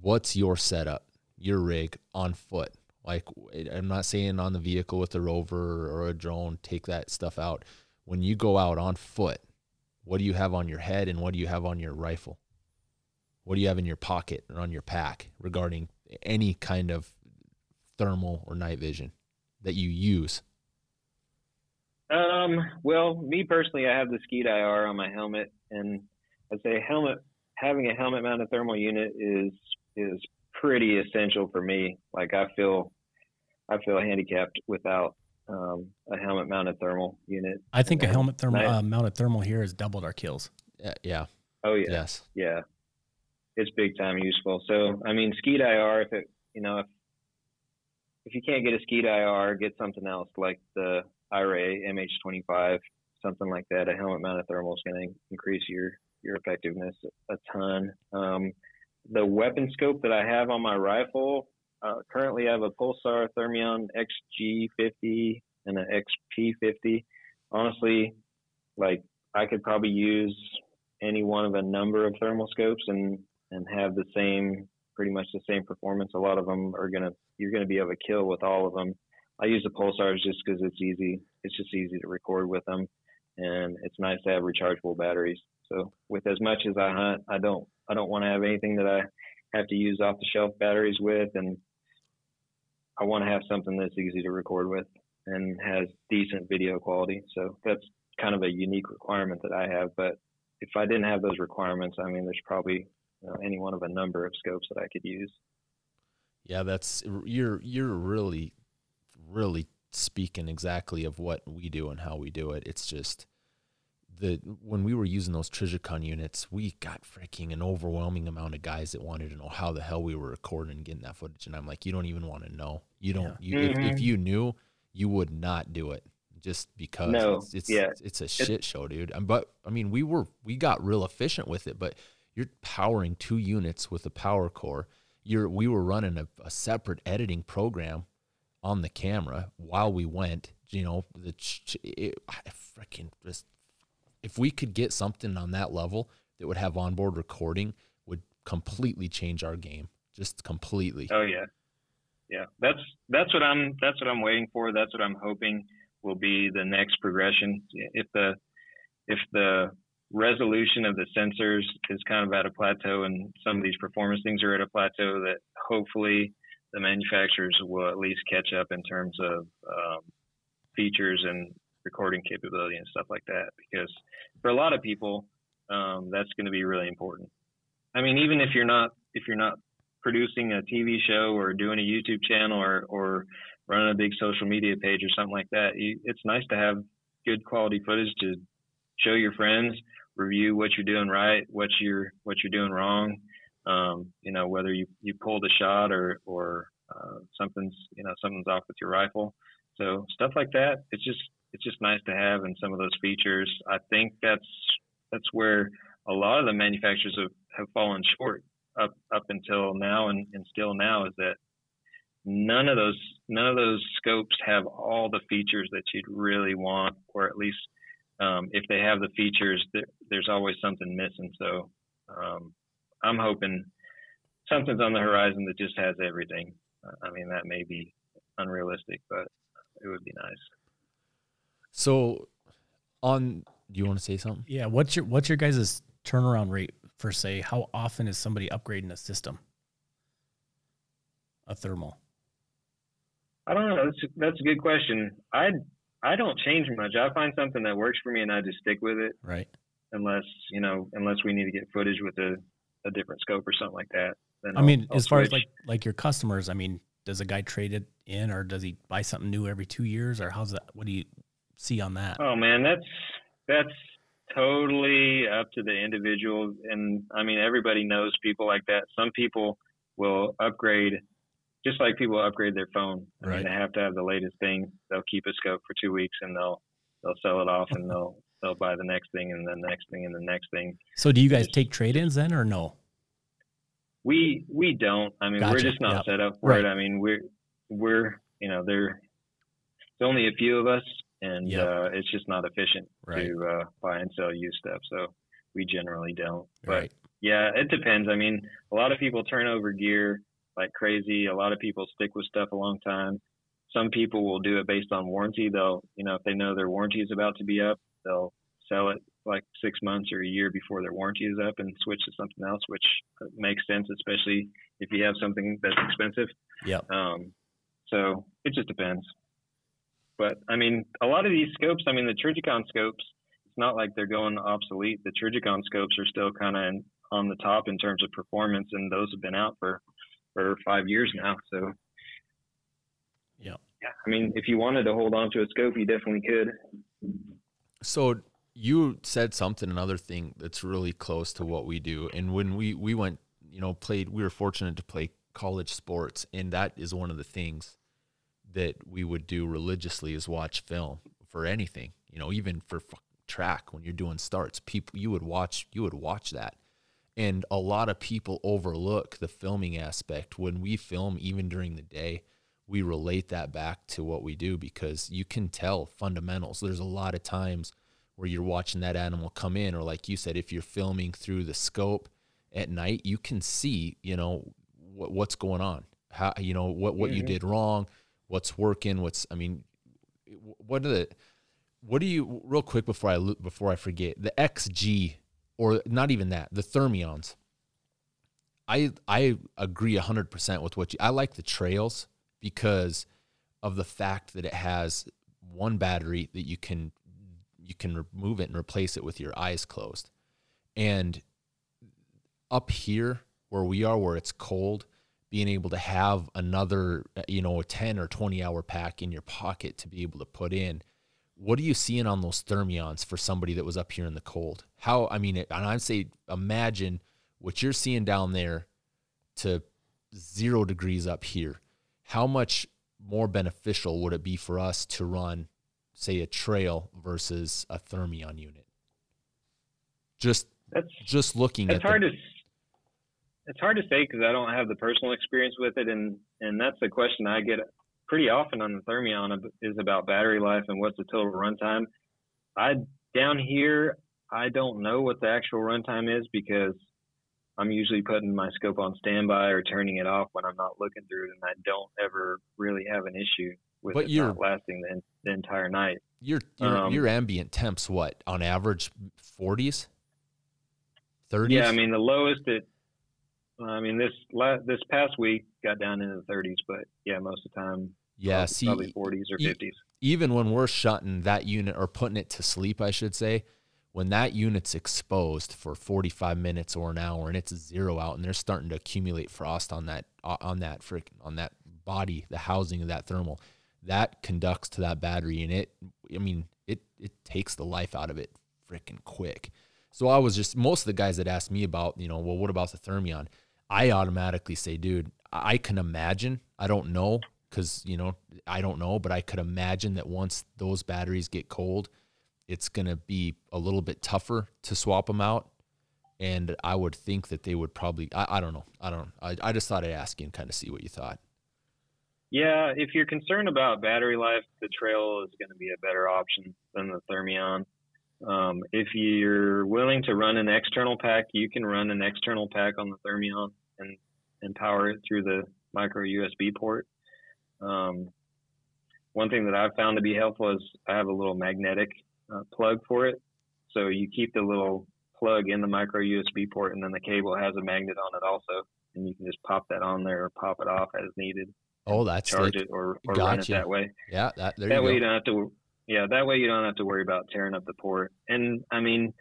What's your setup, your rig on foot? Like, I'm not saying on the vehicle with a rover or a drone, take that stuff out. When you go out on foot, what do you have on your head and what do you have on your rifle? What do you have in your pocket or on your pack regarding any kind of thermal or night vision that you use? Um, well, me personally, I have the SkeetIR on my helmet, and I'd say helmet having a helmet mounted thermal unit is is pretty essential for me. Like I feel I feel handicapped without um, a helmet mounted thermal unit. I think a helmet thermal Nice. uh, mounted thermal here has doubled our kills. Yeah, yeah, Oh yeah, yes. yeah, it's big time useful. So I mean, SkeetIR, if it you know if if you can't get a SkeetIR, get something else like the iRay MH25, something like that. A helmet mounted thermal is going to increase your your effectiveness a ton. Um, the weapon scope that I have on my rifle uh, currently I have a Pulsar Thermion XG50 and an XP50. Honestly, like I could probably use any one of a number of thermal scopes and and have the same pretty much the same performance. A lot of them are gonna you're gonna be able to kill with all of them. I use the pulsars just because it's easy. It's just easy to record with them, and it's nice to have rechargeable batteries. So with as much as I hunt, I don't I don't want to have anything that I have to use off the shelf batteries with, and I want to have something that's easy to record with and has decent video quality. So that's kind of a unique requirement that I have. But if I didn't have those requirements, I mean, there's probably you know, any one of a number of scopes that I could use. Yeah, that's you're you're really really speaking exactly of what we do and how we do it. It's just the when we were using those Trijicon units, we got freaking an overwhelming amount of guys that wanted to know how the hell we were recording and getting that footage. And I'm like, you don't even want to know. You don't. You, if, if Mhm. you knew, you would not do it just because No, it's it's, yeah. it's a shit show, dude. Um, But I mean, we were we got real efficient with it, but you're powering two units with a power core. You're we were running a, a separate editing program on the camera while we went. You know, the ch- ch- it, I freaking just if we could get something on that level that would have onboard recording would completely change our game, just completely. Oh yeah, yeah. That's that's what I'm that's what I'm waiting for. That's what I'm hoping will be the next progression. If the if the resolution of the sensors is kind of at a plateau and some of these performance things are at a plateau, that hopefully the manufacturers will at least catch up in terms of um, features and recording capability and stuff like that. Because for a lot of people, um, that's going to be really important. I mean, even if you're not if you're not producing a TV show or doing a YouTube channel or or running a big social media page or something like that, you, it's nice to have good quality footage to show your friends, review what you're doing right, what you're what you're doing wrong, Um, you know, whether you, you pulled a shot or, or uh, something's, you know, something's off with your rifle. So stuff like that, it's just, it's just nice to have and some of those features. I think that's, that's where a lot of the manufacturers have, have fallen short up, up until now and, and still now is that none of those, none of those scopes have all the features that you'd really want, or at least um, if they have the features, there, there's always something missing. So um, I'm hoping something's on the horizon that just has everything. I mean, that may be unrealistic, but it would be nice. So, on, do you want to say something? Yeah. What's your what's your guys' turnaround rate for say? How often is somebody upgrading a system? A thermal. I don't know. That's that's a good question. I I don't change much. I find something that works for me and I just stick with it. Right. Unless you know, unless we need to get footage with a, a different scope or something like that. I I'll, mean, I'll as far as like like your customers, I mean, does a guy trade it in or does he buy something new every two years or how's that? What do you see on that? Oh man, that's that's totally up to the individual. And I mean, everybody knows people like that. Some people will upgrade just like people upgrade their phone. I right. mean, they have to have the latest thing. They'll keep a scope for two weeks and they'll they'll sell it off and they'll (laughs) they'll buy the next thing and then the next thing and the next thing. So, do you guys take trade-ins then, or no? We we don't. I mean, gotcha. we're just not yep. set up for right. it. I mean, we're we're you know there. It's only a few of us, and yep. uh, it's just not efficient right. to uh, buy and sell used stuff. So we generally don't. But yeah, it depends. I mean, a lot of people turn over gear like crazy. A lot of people stick with stuff a long time. Some people will do it based on warranty. They'll, you know, if they know their warranty is about to be up, they'll sell it like six months or a year before their warranty is up and switch to something else, which makes sense, especially if you have something that's expensive. Yeah. Um, so it just depends. But I mean, a lot of these scopes, I mean, the Trijicon scopes, it's not like they're going obsolete. The Trijicon scopes are still kind of on the top in terms of performance, and those have been out for for five years now. So, yeah, yeah. I mean, if you wanted to hold on to a scope, you definitely could. So you said something, another thing that's really close to what we do. And when we we went, you know, played, we were fortunate to play college sports, and that is one of the things that we would do religiously is watch film for anything. You know, even for track when you're doing starts, people you would watch you would watch that and a lot of people overlook the filming aspect. When we film, even during the day, we relate that back to what we do because you can tell fundamentals. There's a lot of times where you're watching that animal come in, or like you said, if you're filming through the scope at night, you can see, you know, what, what's going on, how, you know, what, what mm-hmm. you did wrong, what's working, what's, I mean, what are the, what do you, real quick before I, before I forget, the XG or not even that, the thermions. I I agree 100% with what you I like the trails because of the fact that it has one battery that you can you can remove it and replace it with your eyes closed. And up here where we are where it's cold, being able to have another uh, you know a 10 or 20 hour pack in your pocket to be able to put in what are you seeing on those thermions for somebody that was up here in the cold? How, I mean, and I'd say imagine what you're seeing down there to zero degrees up here. How much more beneficial would it be for us to run, say, a trail versus a thermion unit? Just, that's, just looking that's at hard the, to it's hard to say because I don't have the personal experience with it, and and that's the question I get pretty often on the Thermion is about battery life and what's the total runtime. I down here, I don't know what the actual runtime is because I'm usually putting my scope on standby or turning it off when I'm not looking through it, and I don't ever really have an issue with but it not lasting the, the, entire night. Your your, um, your ambient temps what on average 40s, 30s? Yeah, I mean the lowest it. Uh, I mean this last this past week got down into the 30s, but yeah, most of the time, yeah, probably, see, probably 40s or 50s. Even when we're shutting that unit or putting it to sleep, I should say, when that unit's exposed for 45 minutes or an hour and it's zero out and they're starting to accumulate frost on that on that frick on that body, the housing of that thermal, that conducts to that battery and it I mean, it it takes the life out of it freaking quick. So I was just most of the guys that asked me about, you know, well, what about the Thermion? I automatically say, dude, I can imagine. I don't know because you know I don't know, but I could imagine that once those batteries get cold, it's gonna be a little bit tougher to swap them out. And I would think that they would probably. I, I don't know. I don't. I, I just thought I'd ask you and kind of see what you thought. Yeah, if you're concerned about battery life, the Trail is going to be a better option than the Thermion. Um, if you're willing to run an external pack, you can run an external pack on the Thermion and, and power it through the micro USB port. Um, one thing that I've found to be helpful is I have a little magnetic uh, plug for it. So you keep the little plug in the micro USB port, and then the cable has a magnet on it also, and you can just pop that on there or pop it off as needed. Oh, that's charge it or, or gotcha. run it that way. Yeah, that there that you way go. you don't have to. Yeah, that way you don't have to worry about tearing up the port. And I mean,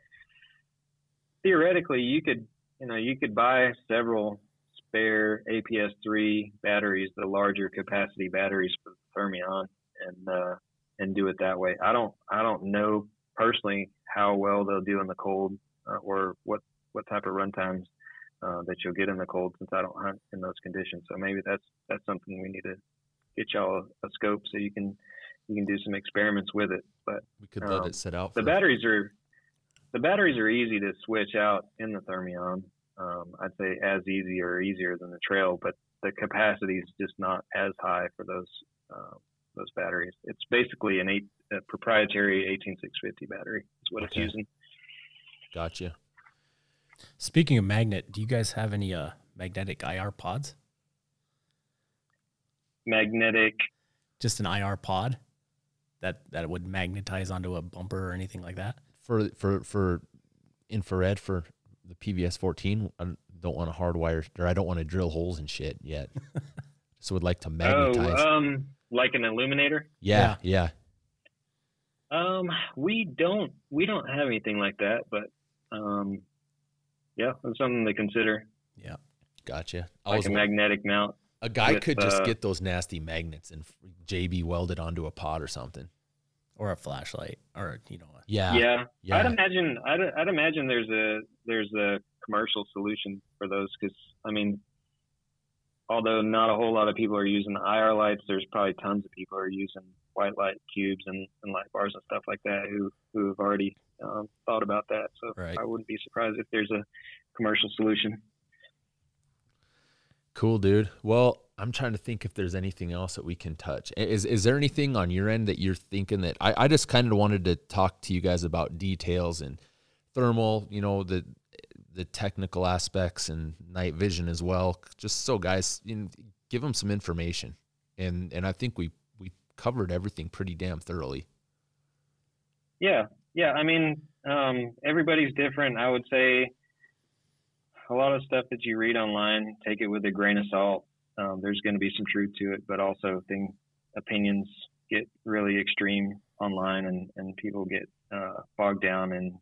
theoretically, you could, you know, you could buy several spare APS3 batteries, the larger capacity batteries for the Thermion, and uh, and do it that way. I don't, I don't know personally how well they'll do in the cold uh, or what what type of runtimes uh, that you'll get in the cold since I don't hunt in those conditions. So maybe that's that's something we need to get y'all a, a scope so you can you can do some experiments with it. But We could let um, it sit out. the batteries are the batteries are easy to switch out in the Thermion. Um, I'd say as easy or easier than the Trail, but the capacity is just not as high for those uh, those batteries. It's basically an eight a proprietary 18650 battery is what Okay. it's using. Gotcha. Speaking of magnet, do you guys have any uh magnetic IR pods? Magnetic. Just an IR pod that that would magnetize onto a bumper or anything like that? For for for infrared for the PVS 14, I don't want to hardwire or I don't want to drill holes and shit yet. (laughs) so would like to magnetize. Oh, um, like an illuminator. yeah, yeah. Um, we don't we don't have anything like that, but um, yeah, that's something to consider. Yeah, gotcha. I Like was a magnetic mount. a guy with, could just uh, get those nasty magnets and JB welded onto a pod or something. Or a flashlight or you know, a, Yeah. yeah, Yeah. I'd imagine I'd, I'd imagine there's a there's a commercial solution for those because I mean, although not a whole lot of people are using IR lights, there's probably tons of people who are using white light cubes and, and light bars and stuff like that who who have already um, thought about that. So Right. I wouldn't be surprised if there's a commercial solution. Cool, dude. Well, I'm trying to think if there's anything else that we can touch. Is is there anything on your end that you're thinking that I, I just kind of wanted to talk to you guys about details and thermal, you know, the the technical aspects and night vision as well. Just so guys, you know, give them some information. And and I think we we covered everything pretty damn thoroughly. Yeah, yeah. I mean, um, everybody's different. I would say a lot of stuff that you read online, take it with a grain of salt. Um, there's going to be some truth to it, but also thing opinions get really extreme online, and and people get uh, bogged down in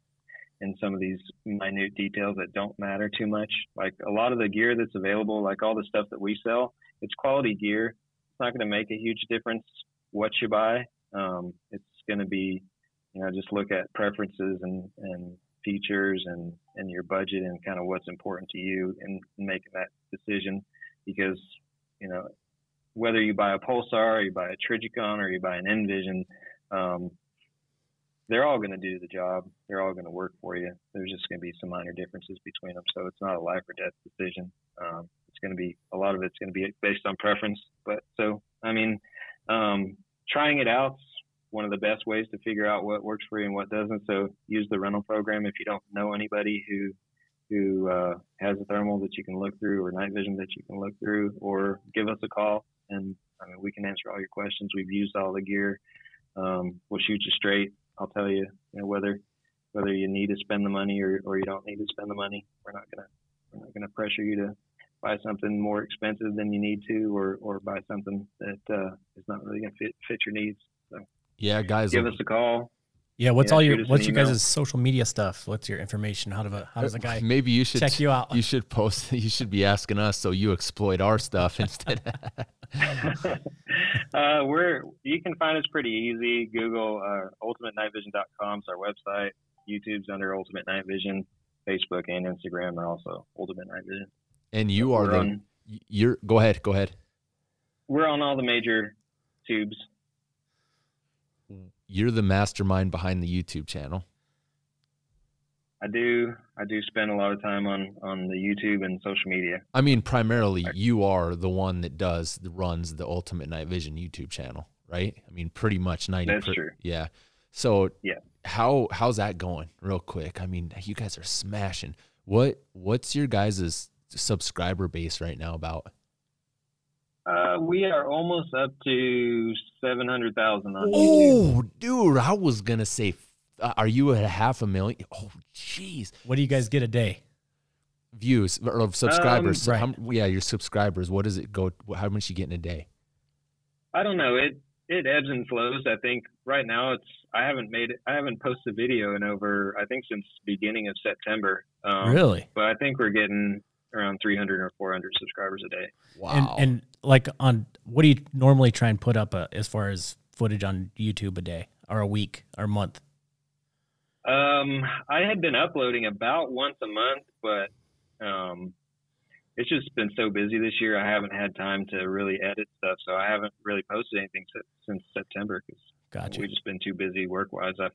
in some of these minute details that don't matter too much. Like a lot of the gear that's available, like all the stuff that we sell, it's quality gear. It's not going to make a huge difference what you buy. Um, it's going to be you know, just look at preferences and, and features and, and your budget and kind of what's important to you in making that decision. Because, you know, whether you buy a Pulsar or you buy a Trijicon or you buy an N-Vision, um, they're all going to do the job. They're all going to work for you. There's just going to be some minor differences between them. So it's not a life or death decision. Um, it's going to be a lot of it's going to be based on preference. But so, I mean, um, trying it out's one of the best ways to figure out what works for you and what doesn't. So use the rental program if you don't know anybody who who uh, has a thermal that you can look through or night vision that you can look through, or give us a call and I mean we can answer all your questions. We've used all the gear. Um, we'll shoot you straight. I'll tell you, you know, whether whether you need to spend the money or, or you don't need to spend the money. We're not gonna we're not gonna pressure you to buy something more expensive than you need to, or or buy something that uh, is not really gonna fit fit your needs. So Yeah, guys. Give us a call. Yeah, what's Yeah, all your what's your email. guys' social media stuff? What's your information? How do a, how does a guy maybe you should check you out? You should post. (laughs) You should be asking us so you exploit our stuff instead. (laughs) (laughs) uh, we're you can find us pretty easy. Google uh, ultimatenightvision.com is our website. YouTube's under Ultimate Night Vision. Facebook and Instagram are also Ultimate Night Vision. And you are We're the on, you're go ahead, go ahead. we're on all the major tubes. You're the mastermind behind the YouTube channel. I do I do spend a lot of time on on the YouTube and social media. I mean, primarily you are the one that does the runs the Ultimate Night Vision YouTube channel, right? I mean, pretty much ninety. That's true. Yeah. So Yeah. how how's that going? Real quick. I mean, you guys are smashing. What what's your guys' subscriber base right now about? Uh, we are almost up to seven hundred thousand on YouTube. Oh, dude, I was gonna say, uh, are you at a half a million? Oh, jeez, What do you guys get a day? views or of subscribers. Um, How- yeah, your subscribers. What does it go? How much you get in a day? I don't know. It it ebbs and flows. I think right now it's I haven't made it. I haven't posted a video in over I think since beginning of September. Um, really? But I think we're getting around 300 or 400 subscribers a day. Wow. And and like on what do you normally try and put up uh as far as footage on YouTube a day or a week or a month? Um, I had been uploading about once a month, but um, it's just been so busy this year. I haven't had time to really edit stuff, so I haven't really posted anything si- since September because Gotcha. we've just been too busy work wise. I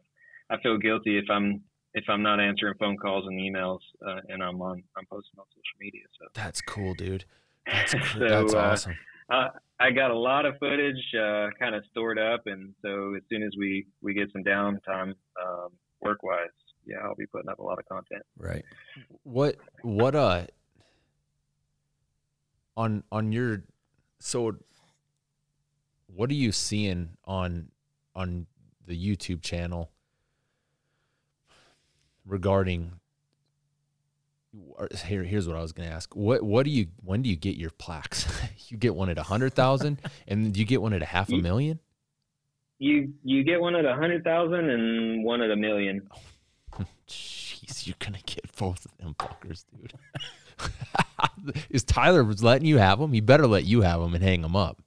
I feel guilty if I'm if I'm not answering phone calls and emails uh, and I'm on I'm posting on social media. So that's cool, dude. That's (laughs) So, that's uh, awesome. uh, I got a lot of footage uh, kind of stored up, and so as soon as we we get some downtime um, work wise, yeah, I'll be putting up a lot of content. Right. What what uh on on your so what are you seeing on on the YouTube channel regarding here here's what I was going to ask. What what do you when do you get your plaques? (laughs) you get one at a 100,000 (laughs) and do you get one at a half a million? You you get one at a hundred thousand and one at a million. (laughs) Jeez, you're gonna get both of them fuckers, dude. Is Tyler was letting you have them? He better let you have them and hang them up.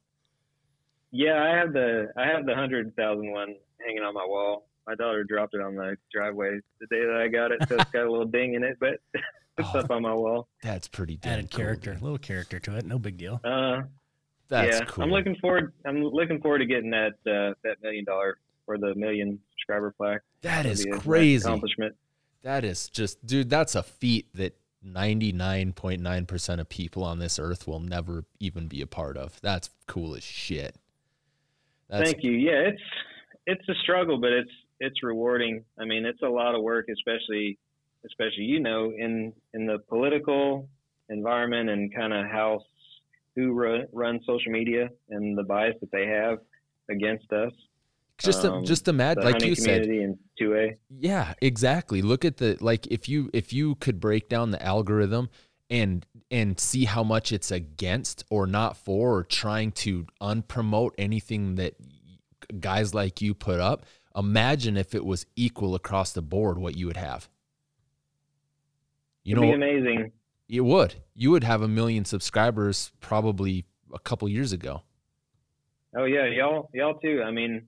Yeah, I have the I have the hundred thousand one hanging on my wall. My daughter dropped it on the driveway the day that I got it, so it's got a little (laughs) ding in it, but (laughs) it's Oh. up on my wall. That's pretty damn Added cool, character, dude. little character to it. No big deal. Uh, That's yeah, cool. I'm looking forward. I'm looking forward to getting that uh, that million dollar or the million subscriber plaque. that That'd is be a nice crazy. accomplishment. That is just, dude. That's a feat that 99.9 percent of people on this earth will never even be a part of. That's cool as shit. That's, Thank you. Yeah, it's it's a struggle, but it's it's rewarding. I mean, it's a lot of work, especially especially you know in in the political environment and kind of how who run, run social media and the bias that they have against us. just um, just imagine, like you said, two A. Yeah, exactly. Look at the like if you if you could break down the algorithm and and see how much it's against or not for or trying to unpromote anything that guys like you put up, imagine if it was equal across the board what you would have. You It'd be know, amazing. you would. You would have a million subscribers probably a couple years ago. Oh yeah, y'all y'all too. I mean,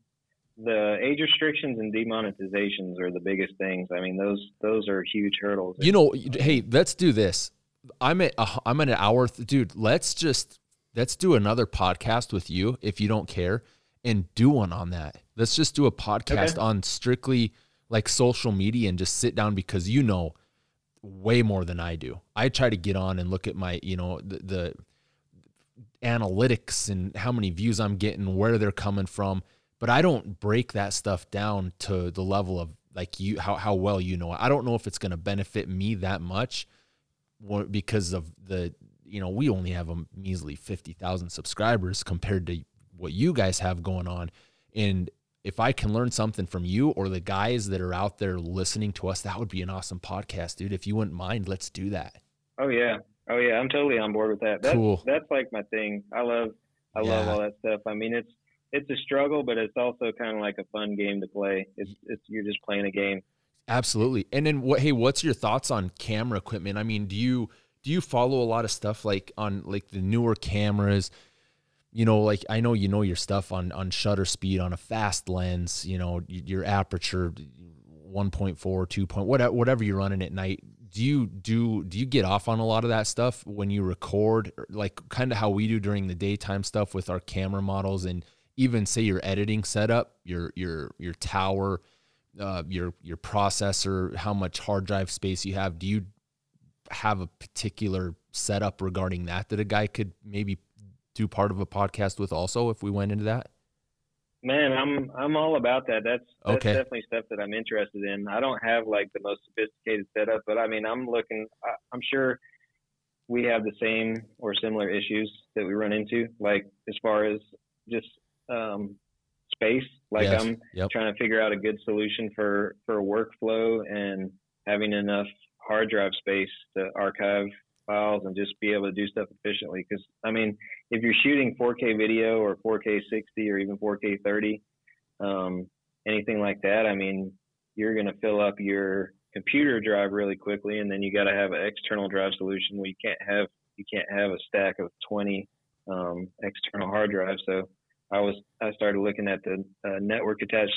the age restrictions and demonetizations are the biggest things. I mean, those those are huge hurdles. You know, hey, let's do this. I'm at a, I'm at an hour, th- dude. Let's just let's do another podcast with you if you don't care, and do one on that. Let's just do a podcast Okay. on strictly like social media and just sit down because you know way more than I do. I try to get on and look at my, you know, the, the analytics and how many views I'm getting, where they're coming from, but I don't break that stuff down to the level of like you how how well you know. I don't know if it's going to benefit me that much because of the you know, we only have a measly 50,000 subscribers compared to what you guys have going on. And if I can learn something from you or the guys that are out there listening to us, that would be an awesome podcast, dude. If you wouldn't mind, let's do that. Oh yeah, oh yeah, I'm totally on board with that. That's, Cool. That's like my thing. I love, I love all that stuff. I mean, it's it's a struggle, but it's also kind of like a fun game to play. It's it's you're just playing a game. Absolutely. And then what hey, what's your thoughts on camera equipment? I mean, do you do you follow a lot of stuff like on like the newer cameras? You know, like I know you know your stuff on on shutter speed on a fast lens, you know, your aperture 1.4, 2 point whatever whatever you're running at night. do you do do you get off on a lot of that stuff when you record like kind of how we do during the daytime stuff with our camera models and even say your editing setup your your your tower uh, your your processor how much hard drive space you have do you have a particular setup regarding that that a guy could maybe do part of a podcast with also if we went into that Man, I'm I'm all about that. That's that's Okay. definitely stuff that I'm interested in. I don't have like the most sophisticated setup, but I mean, I'm looking. I, I'm sure we have the same or similar issues that we run into, like as far as just um, space. Like Yes. I'm Yep. trying to figure out a good solution for for workflow and having enough hard drive space to archive files and just be able to do stuff efficiently. Because I mean, if you're shooting 4K video or 4K 60 or even 4K 30, um, anything like that, I mean, you're going to fill up your computer drive really quickly, and then you got to have an external drive solution where you can't have you can't have a stack of 20 um, external hard drives. So I was I started looking at the uh, network attached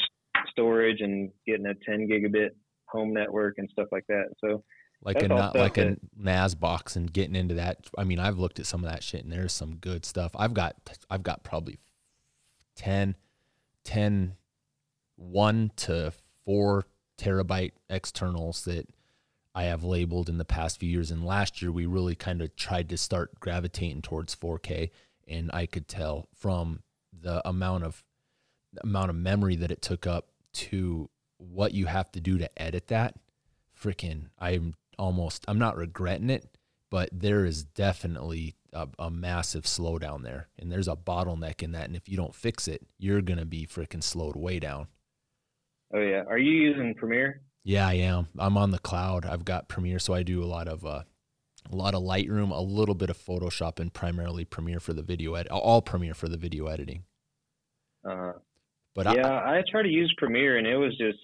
storage and getting a 10 gigabit home network and stuff like that. So like That's a not like a NAS box and getting into that. I mean, I've looked at some of that shit and there's some good stuff. I've got I've got probably 10 10 1 to 4 terabyte externals that I have labeled in the past few years and last year we really kind of tried to start gravitating towards 4K and I could tell from the amount of the amount of memory that it took up to what you have to do to edit that freaking i'm almost i'm not regretting it but there is definitely a, a massive slowdown there. And there's a bottleneck in that. And if you don't fix it you're gonna be freaking slowed way down. Oh yeah, are you using Premiere? yeah i am. I'm on the cloud. I've got premiere so i do a lot of uh a lot of lightroom a little bit of photoshop and primarily premiere for the video edit all premiere for the video editing. Uh, but yeah, I, I, try to use Premiere, and it was just,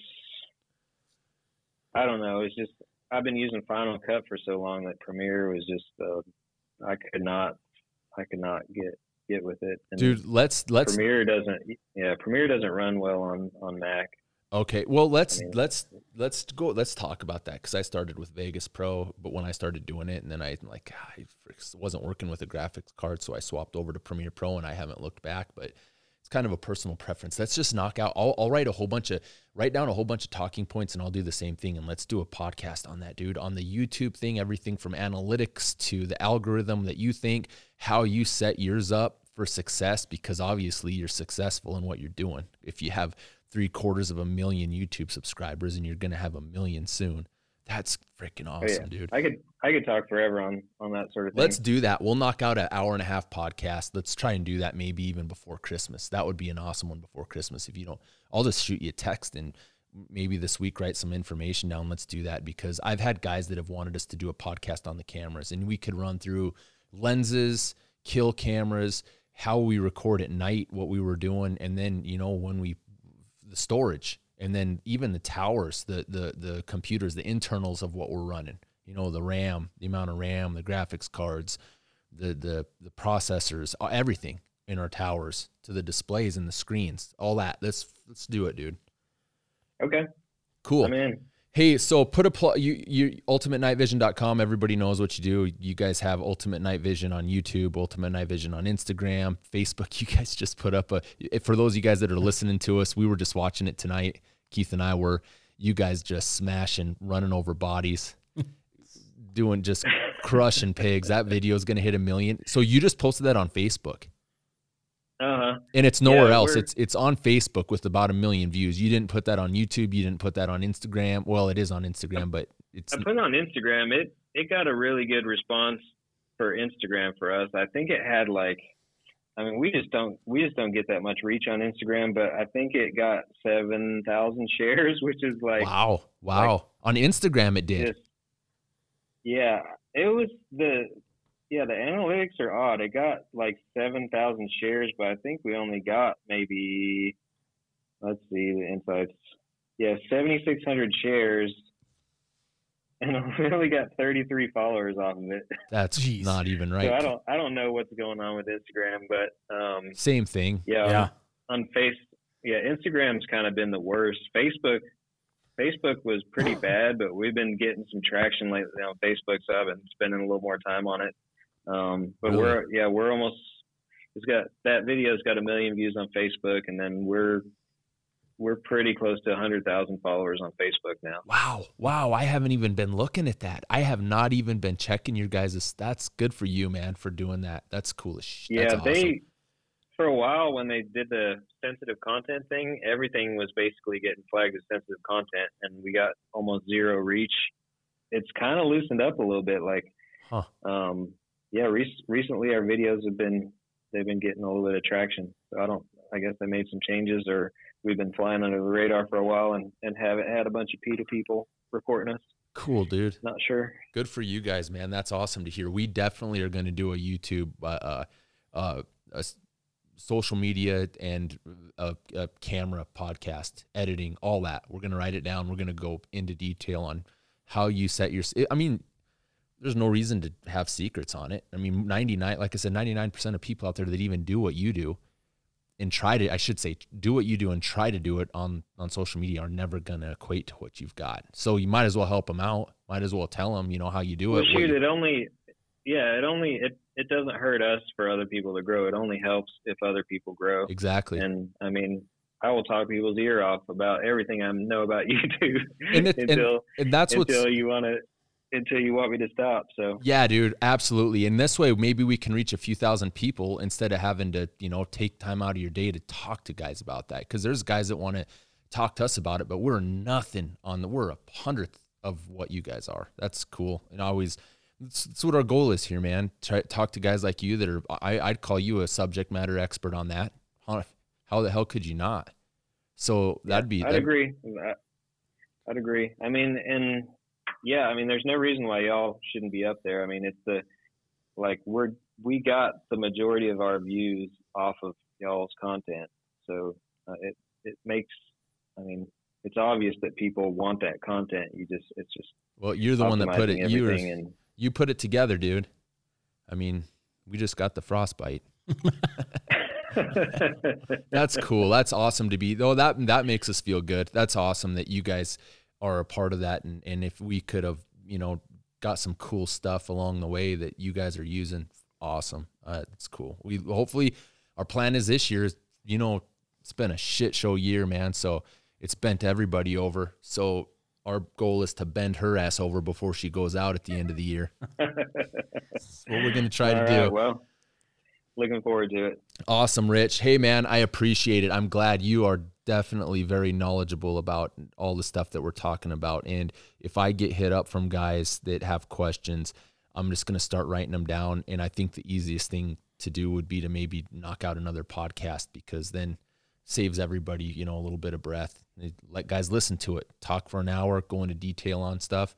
I don't know. It's just I've been using Final Cut for so long that Premiere was just, uh, I could not, I could not get get with it. And dude let's let's Premiere doesn't, yeah, Premiere doesn't run well on on Mac. Okay, well let's I mean- let's let's go. Let's talk about that because I started with Vegas Pro, but when I started doing it, and then I like I wasn't working with a graphics card, so I swapped over to Premiere Pro, and I haven't looked back. But kind of a personal preference. Let's just knock out. I'll, I'll write a whole bunch of write down a whole bunch of talking points, and I'll do the same thing. And let's do a podcast on that, dude. On the YouTube thing, everything from analytics to the algorithm that you think, how you set yours up for success, because obviously you're successful in what you're doing. If you have three quarters of a million YouTube subscribers and you're going to have a million soon. That's freaking Oh, awesome, yeah. dude. I could I could talk forever on on that sort of thing. Let's do that. We'll knock out an hour and a half podcast. Let's try and do that maybe even before Christmas. That would be an awesome one before Christmas. If you don't, I'll just shoot you a text and maybe this week write some information down. Let's do that because I've had guys that have wanted us to do a podcast on the cameras and we could run through lenses, kill cameras, how we record at night, what we were doing, and then, you know, when we the storage and then even the towers, the the the computers, the internals of what we're running. You know, the RAM, the amount of RAM, the graphics cards, the the the processors, everything in our towers to the displays and the screens, all that. Let's let's do it, dude. Okay, Cool. I'm in. Hey, so put a pl- you you ultimatenightvision.com. Everybody knows what you do. You guys have Ultimate Night Vision on YouTube, Ultimate Night Vision on Instagram, Facebook. (laughs) You guys just put up a for those of you guys that are listening to us, we were just watching it tonight. Keith and I were you guys just smashing, running over bodies, (laughs) doing just crushing pigs. That video is going to hit a million. So you just posted that on Facebook. Uh huh. And it's nowhere Yeah, else. It's it's on Facebook with about a million views. You didn't put that on YouTube. You didn't put that on Instagram. Well, it is on Instagram, but it's I put it on Instagram. It it got a really good response for Instagram for us. I think it had like, I mean, we just don't we just don't get that much reach on Instagram, but I think it got seven thousand (laughs) shares, which is like wow, wow. on Instagram, it did. just yeah. It was the yeah the analytics are odd. It got like seven thousand shares, but I think we only got maybe let's see the insights. Yeah, seventy six hundred shares. And we only got 33 followers off of it. That's Jeez. not even right. So I right. don't I don't know what's going on with Instagram, but um, Same thing. yeah, Yeah. On, on Face, yeah, Instagram's kind of been the worst. Facebook, Facebook was pretty (laughs) bad, but we've been getting some traction lately on Facebook, so I've been spending a little more time on it. Um, but Really? we're yeah, we're almost. It's got that video's got a million views on Facebook, and then we're we're pretty close to hundred thousand followers on Facebook now. Wow, wow! I haven't even been looking at that. I have not even been checking your guys' That's good for you, man, for doing that. That's cool as sh- Yeah, awesome. they for a while when they did the sensitive content thing, everything was basically getting flagged as sensitive content, and we got almost zero reach. It's kind of loosened up a little bit. Like, Huh. um, yeah, re- recently our videos have been they've been getting a little bit of traction. So I don't. I guess they made some changes, or we've been flying under the radar for a while and and haven't had a bunch of PETA people reporting us. cool, dude. Not sure. Good for you guys, man. That's awesome to hear. We definitely are going to do a YouTube, uh, uh, uh, a social media and a, a camera podcast, editing, all that. We're going to write it down. We're going to go into detail on how you set your. I mean, there's no reason to have secrets on it. I mean, 99, like I said, 99% of people out there that even do what you do and try to, I should say, do what you do and try to do it on, on social media are never going to equate to what you've got. So you might as well help them out. Might as well tell them, you know, how you do Well, it. what shoot, you- it only, yeah, it only it it doesn't hurt us for other people to grow. It only helps if other people grow. exactly. And I mean, I will talk people's ear off about everything I know about (laughs) YouTube And it- until and that's what's, until you want to until you want me to stop. So yeah, dude, absolutely. And this way, maybe we can reach a few thousand people instead of having to, you know, take time out of your day to talk to guys about that. Cause there's guys that want to talk to us about it, but we're nothing on the, we're a hundredth of what you guys are. That's cool. And always, that's, that's what our goal is here, man. Try, talk to guys like you that are, I, I'd call you a subject matter expert on that. How, how the hell could you not? So that'd be, I'd that'd- agree. I'd agree. I mean, and yeah, I mean, there's no reason why y'all shouldn't be up there. I mean, it's the like we're we got the majority of our views off of y'all's content, so uh, it it makes. I mean, it's obvious that people want that content. You just it's just well, you're the one that put it, you were, and you put it together, dude. I mean, we just got the frostbite. (laughs) That's cool. That's awesome to be. Though that that makes us feel good. That's awesome that you guys are a part of that. And and if we could have, you know, got some cool stuff along the way that you guys are using, awesome. Uh, it's cool. We hopefully our plan is this year. is You know, it's been a shit show year, man. So it's bent everybody over. So our goal is to bend her ass over before she goes out at the end of the year. That's (laughs) what we're gonna try to All do. well, looking forward to it. Awesome, Rich. Hey, man, I appreciate it. I'm glad you are definitely very knowledgeable about all the stuff that we're talking about. And if I get hit up from guys that have questions, I'm just going to start writing them down. And I think the easiest thing to do would be to maybe knock out another podcast because then saves everybody, you know, a little bit of breath. Let guys listen to it, talk for an hour, go into detail on stuff,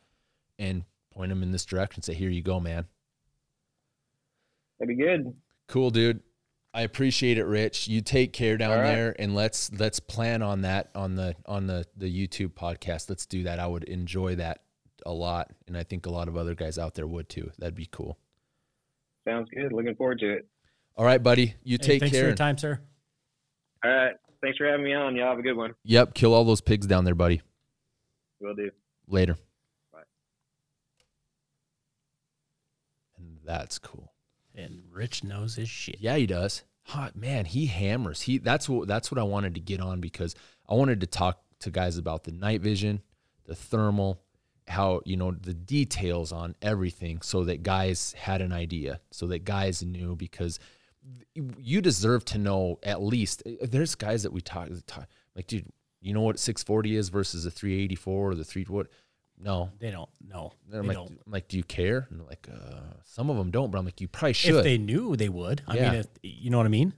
and point them in this direction. Say, here you go, man. That'd be good. Cool, dude. I appreciate it, Rich. You take care down All right. there, and let's let's plan on that on the on the the YouTube podcast. Let's do that. I would enjoy that a lot, and I think a lot of other guys out there would too. That'd be cool. Sounds good. Looking forward to it. All right, buddy. You Hey, take thanks care. for your time, sir. All right. Thanks for having me on. Y'all have a good one. Yep, kill all those pigs down there, buddy. Will do. Later. Bye. And that's cool. And Rich knows his shit. Yeah, he does. Hot man, he hammers. He that's what that's what I wanted to get on because I wanted to talk to guys about the night vision, the thermal, how you know the details on everything, so that guys had an idea, so that guys knew because you deserve to know at least. Eh, there's guys that we talk, talk like, dude, you know what 640 is versus a 384 or the three what? No, They don't No, They I'm like, don't. I'm like, do you care? And they're like, uh, some of them don't, but I'm like, you probably should. If they knew, they would. I Yeah. mean, if, you know what I mean?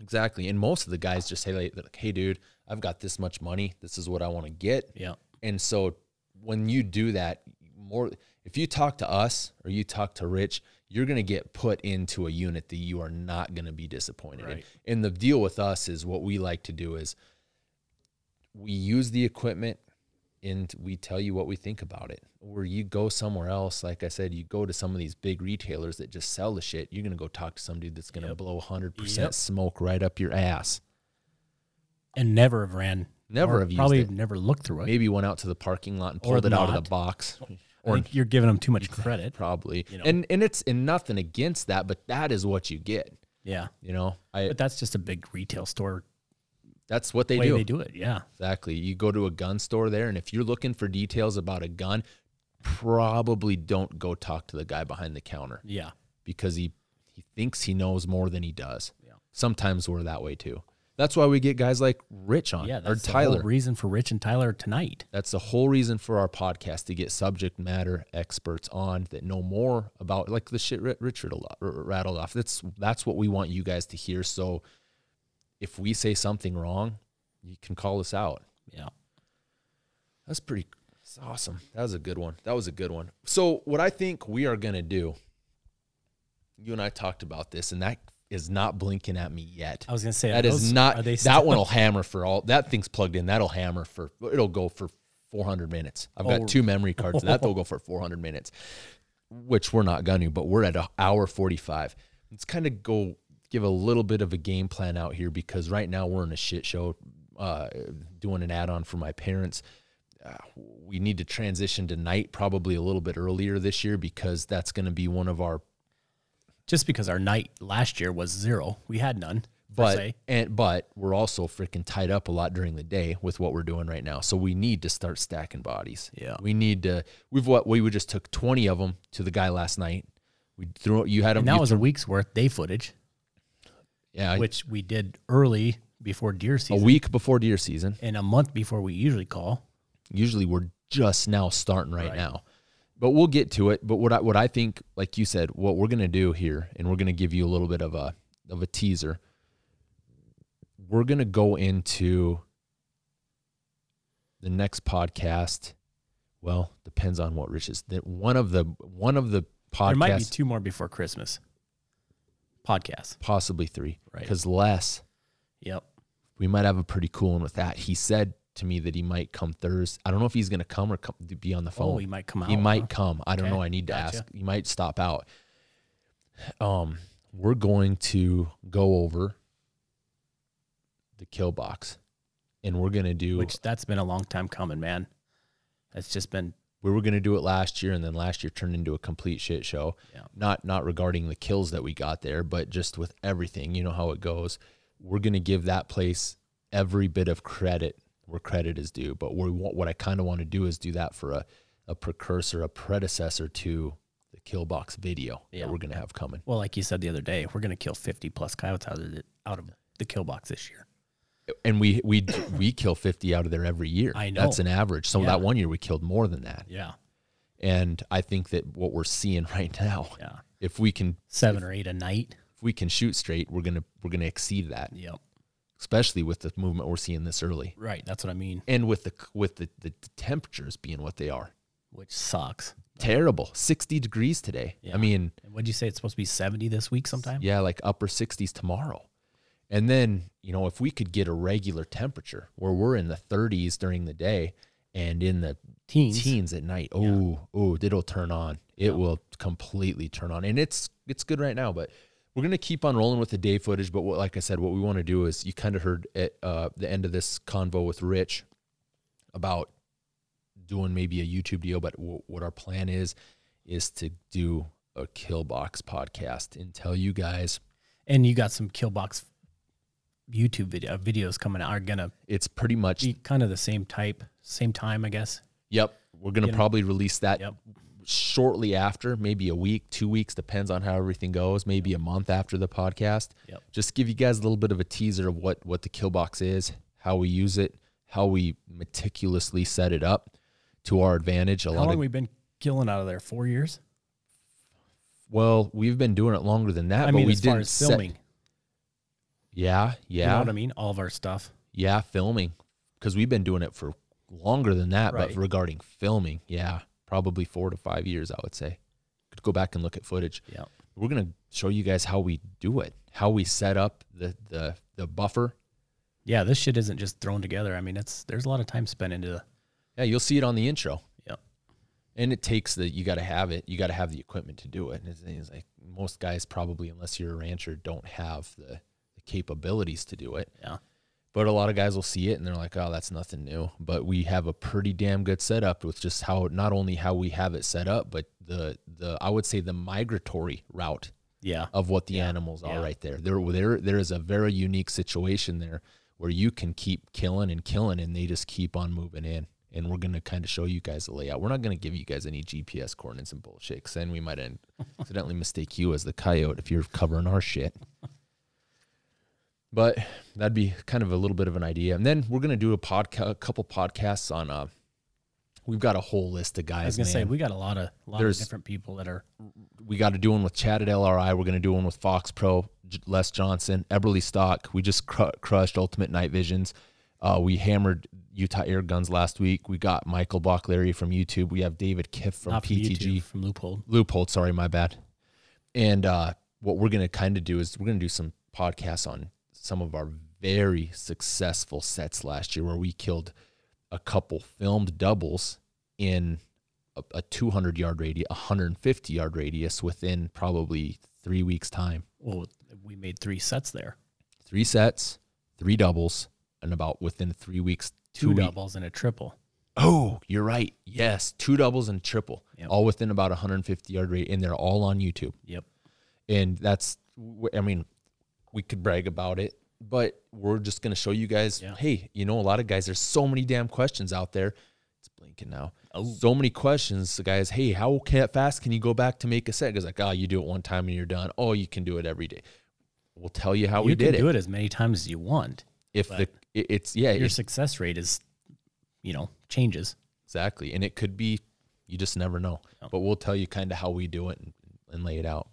Exactly. And most of the guys just say like, they're like, "Hey, dude, I've got this much money. This is what I want to get." Yeah. And so when you do that, more if you talk to us or you talk to Rich, you're going to get put into a unit that you are not going to be disappointed Right. in. And the deal with us is what we like to do is we use the equipment and we tell you what we think about it. Or you go somewhere else, like I said, you go to some of these big retailers that just sell the shit. You're gonna go talk to some dude that's gonna Yep. blow hundred Yep. percent smoke right up your ass. And never have ran Never Or have used probably never looked through it. Maybe went out to the parking lot and Or pulled it out of the box. I think you're giving them too much (laughs) credit. Probably. You know. And and it's and nothing against that, but that is what you get. Yeah, You know, I but that's just a big retail store that's what they do. they do it. Yeah, Exactly. You go to a gun store there, and if you're looking for details about a gun, probably don't go talk to the guy behind the counter yeah, because he he thinks he knows more than he does. Yeah. Sometimes we're that way too. That's why we get guys like Rich on yeah. or That's the Tyler. whole reason for Rich and Tyler tonight. That's the whole reason for our podcast to get subject matter experts on that know more about like the shit Ri- Richard a lot, r- rattled off. That's that's what we want you guys to hear. So if we say something wrong, you can call us out. Yeah, That's pretty that's awesome. That was a good one. That was a good one. So what I think we are gonna do, you and I talked about this, and that is not blinking at me yet. I was gonna say That is those- not Are they that one will hammer for all that thing's plugged in. That'll hammer for it'll go for 400 minutes. I've got Oh. two memory cards. That will (laughs) go for 400 minutes, which we're not going to, but we're at an hour 45. Let's kind of go give a little bit of a game plan out here because right now we're in a shit show, uh, doing an add on for my parents. Uh, we need to transition to night probably a little bit earlier this year because that's going to be one of our just because our night last year was zero, we had none. but and but we're also freaking tied up a lot during the day with what we're doing right now. So we need to start stacking bodies. Yeah. we need to. We've what we just took twenty of them to the guy last night. We threw you had and them. that was a week's worth day footage, yeah, which we did early before deer season. a week before deer season. and a month before we usually call. Usually we're just now starting right, Right. now. But we'll get to it. But what I what I think, like you said, what we're gonna do here, and we're gonna give you a little bit of a of a teaser. We're gonna go into the next podcast. Well, depends on what Rich is. That one of the one of the There might be two more before Christmas. Podcasts. possibly three, Right. because less Yep. we might have a pretty cool one with that. He said to me that he might come Thursday. I don't know if he's gonna come or come, be on the phone. Oh, he might come out. He might huh? come. I don't Okay, know. I need to gotcha. ask. He might stop out. Um, we're going to go over the kill box, and we're gonna do. Which that's been a long time coming, man. That's just been we were gonna do it last year, and then last year turned into a complete shit show. Yeah. Not not regarding the kills that we got there, but just with everything. You know how it goes. We're gonna give that place every bit of credit where credit is due. But we want, what I kind of want to do is do that for a a precursor, a predecessor to the kill box video Yeah. that we're gonna have coming. well, like you said the other day, we're gonna kill fifty plus coyotes out of the, out of the kill box this year. And we we we kill fifty out of there every year. I know. that's an average. So Yeah. that one year we killed more than that. Yeah, And I think that what we're seeing (laughs) right now, yeah, if we can seven or eight a night. if we can shoot straight, we're gonna we're gonna exceed that. Yep, Especially with the movement we're seeing this early, right. That's what I mean. and with the with the, the, temperatures being what they are, Which sucks. terrible. Sixty degrees today. Yeah. I mean, what'd you say? It's supposed to be seventy this week sometime. yeah, like upper sixties tomorrow. And then you know if we could get a regular temperature where we're in the thirties during the day and in the Teens. teens at night. Oh, oh, it'll turn on. It Yeah. will completely turn on, and it's it's good right now. But we're gonna keep on rolling with the day footage. But what, like I said, what we want to do is you kind of heard at uh, the end of this convo with Rich about doing maybe a YouTube deal. But w- what our plan is is to do a Killbox podcast and tell you guys And you got some kill box YouTube video uh, videos coming out. Are gonna it's pretty much be kind of the same type, same time, I guess. Yep. We're to You know? probably release that Yep. shortly after, maybe a week, two weeks, depends on how everything goes, maybe a month after the podcast. Yep. Just give you guys a little bit of a teaser of what, what the kill box is, how we use it, how we meticulously set it up to our advantage. A How lot long of, we been killing out of there? Four years. well, we've been doing it longer than that, I but mean, we as far didn't set- filming. Yeah. Yeah. You know what I mean? All of our stuff. Yeah. Filming. Cause we've been doing it for longer than that, Right. but regarding filming, yeah, probably four to five years, I would say. Could go back and look at footage. Yeah. we're gonna show you guys how we do it, how we set up the the the buffer. Yeah, this shit isn't just thrown together. I mean, it's there's a lot of time spent into the Yeah, you'll see it on the intro. Yeah, And it takes the you got to have it. You got to have the equipment to do it. And it's, it's like most guys probably, unless you're a rancher, don't have the capabilities to do it. Yeah. But a lot of guys will see it and they're like, "Oh, that's nothing new." But we have a pretty damn good setup with just how not only how we have it set up, but the the I would say the migratory route Yeah. of what the Yeah. animals are Yeah. right there. There there there is a very unique situation there where you can keep killing and killing and they just keep on moving in. And we're gonna kind of show you guys the layout. We're not gonna give you guys any GPS coordinates and bullshit, because then we might end, (laughs) accidentally mistake you as the coyote if you're covering our shit. But that'd be kind of a little bit of an idea. And then we're gonna do a podcast, a couple podcasts on. uh We've got a whole list of guys. I was gonna say we got a lot of lot There's- of different people that are we got to do one with Chad at LRI. We're going to do one with FOXPRO, Les Johnson, Eberlestock. We just cr- crushed Ultimate Night Visions. Uh, we hammered Utah Air Guns last week. We got Michael Bachleri from YouTube. We have David Kiff from from PTG. YouTube, from Loophole. Loophole, sorry, my bad. And uh, what we're going to kind of do is we're going to do some podcasts on some of our very successful sets last year where we killed a couple filmed doubles in a, a 200 yard radius, 150 yard radius within probably three weeks' time. Well, we made three sets there, Three sets, three doubles, and about within three weeks, two week- doubles and a triple. Oh, you're right. Yes, two doubles and triple, Yep. all within about 150 yard rate, and they're all on YouTube. Yep. and that's I mean, we could brag about it, but we're just gonna show you guys. Yeah. Hey, you know, a lot of guys. There's so many damn questions out there. It's blinking now. Oh. So many questions. The guys, hey, how can, fast can you go back to make a set? Because like, oh, you do it one time and you're done. Oh, you can do it every day. We'll tell you how you we can did do it. it as many times as you want. If the it, it's yeah, Your it- success rate is, you know, changes. exactly, and it could be you just never know. No. But we'll tell you kind of how we do it and, and lay it out.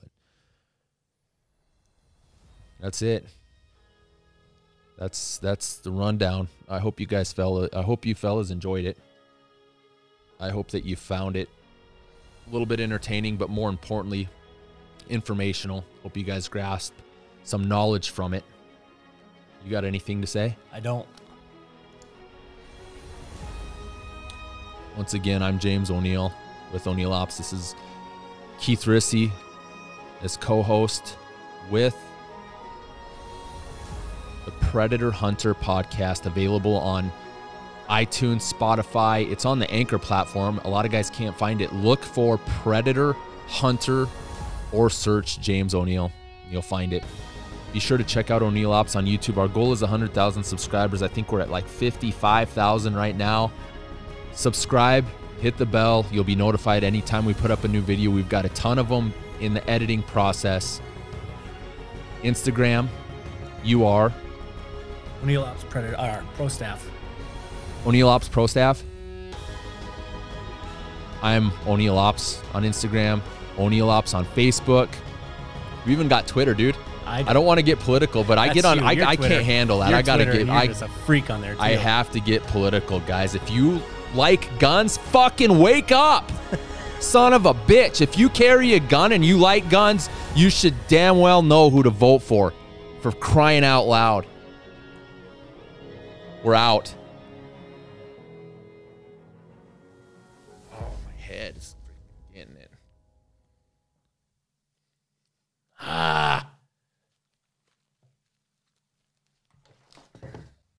That's it. That's that's the rundown. I hope you guys fella I hope you fellas enjoyed it. I hope that you found it a little bit entertaining, but more importantly, informational. Hope you guys grasp some knowledge from it. You got anything to say? I don't. Once again, I'm James O'Neill with O'Neill Ops. This is Keith Rissy as co-host with the Predator Hunter podcast available on iTunes, Spotify. It's on the Anchor platform. A lot of guys can't find it. Look for Predator Hunter or search James O'Neill. You'll find it. Be sure to check out O'Neill Ops on YouTube. Our goal is 100,000 subscribers. I think we're at like 55,000 right now subscribe, hit the bell. You'll be notified anytime we put up a new video. We've got a ton of them in the editing process. Instagram, you are O'Neill Ops Predator, our pro staff. O'Neill Ops Pro Staff. I'm O'Neill Ops on Instagram, O'Neill Ops on Facebook. We even got Twitter, dude. I don't want to get political, but I get on. you. I, I can't handle that. You're I gotta Twitter, get. I a freak on there. Too. I have to get political, guys. If you like guns, fucking wake up. (laughs) Son of a bitch. If you carry a gun and you like guns, you should damn well know who to vote for. For crying out loud. We're out. Oh, my head is getting it. Ah.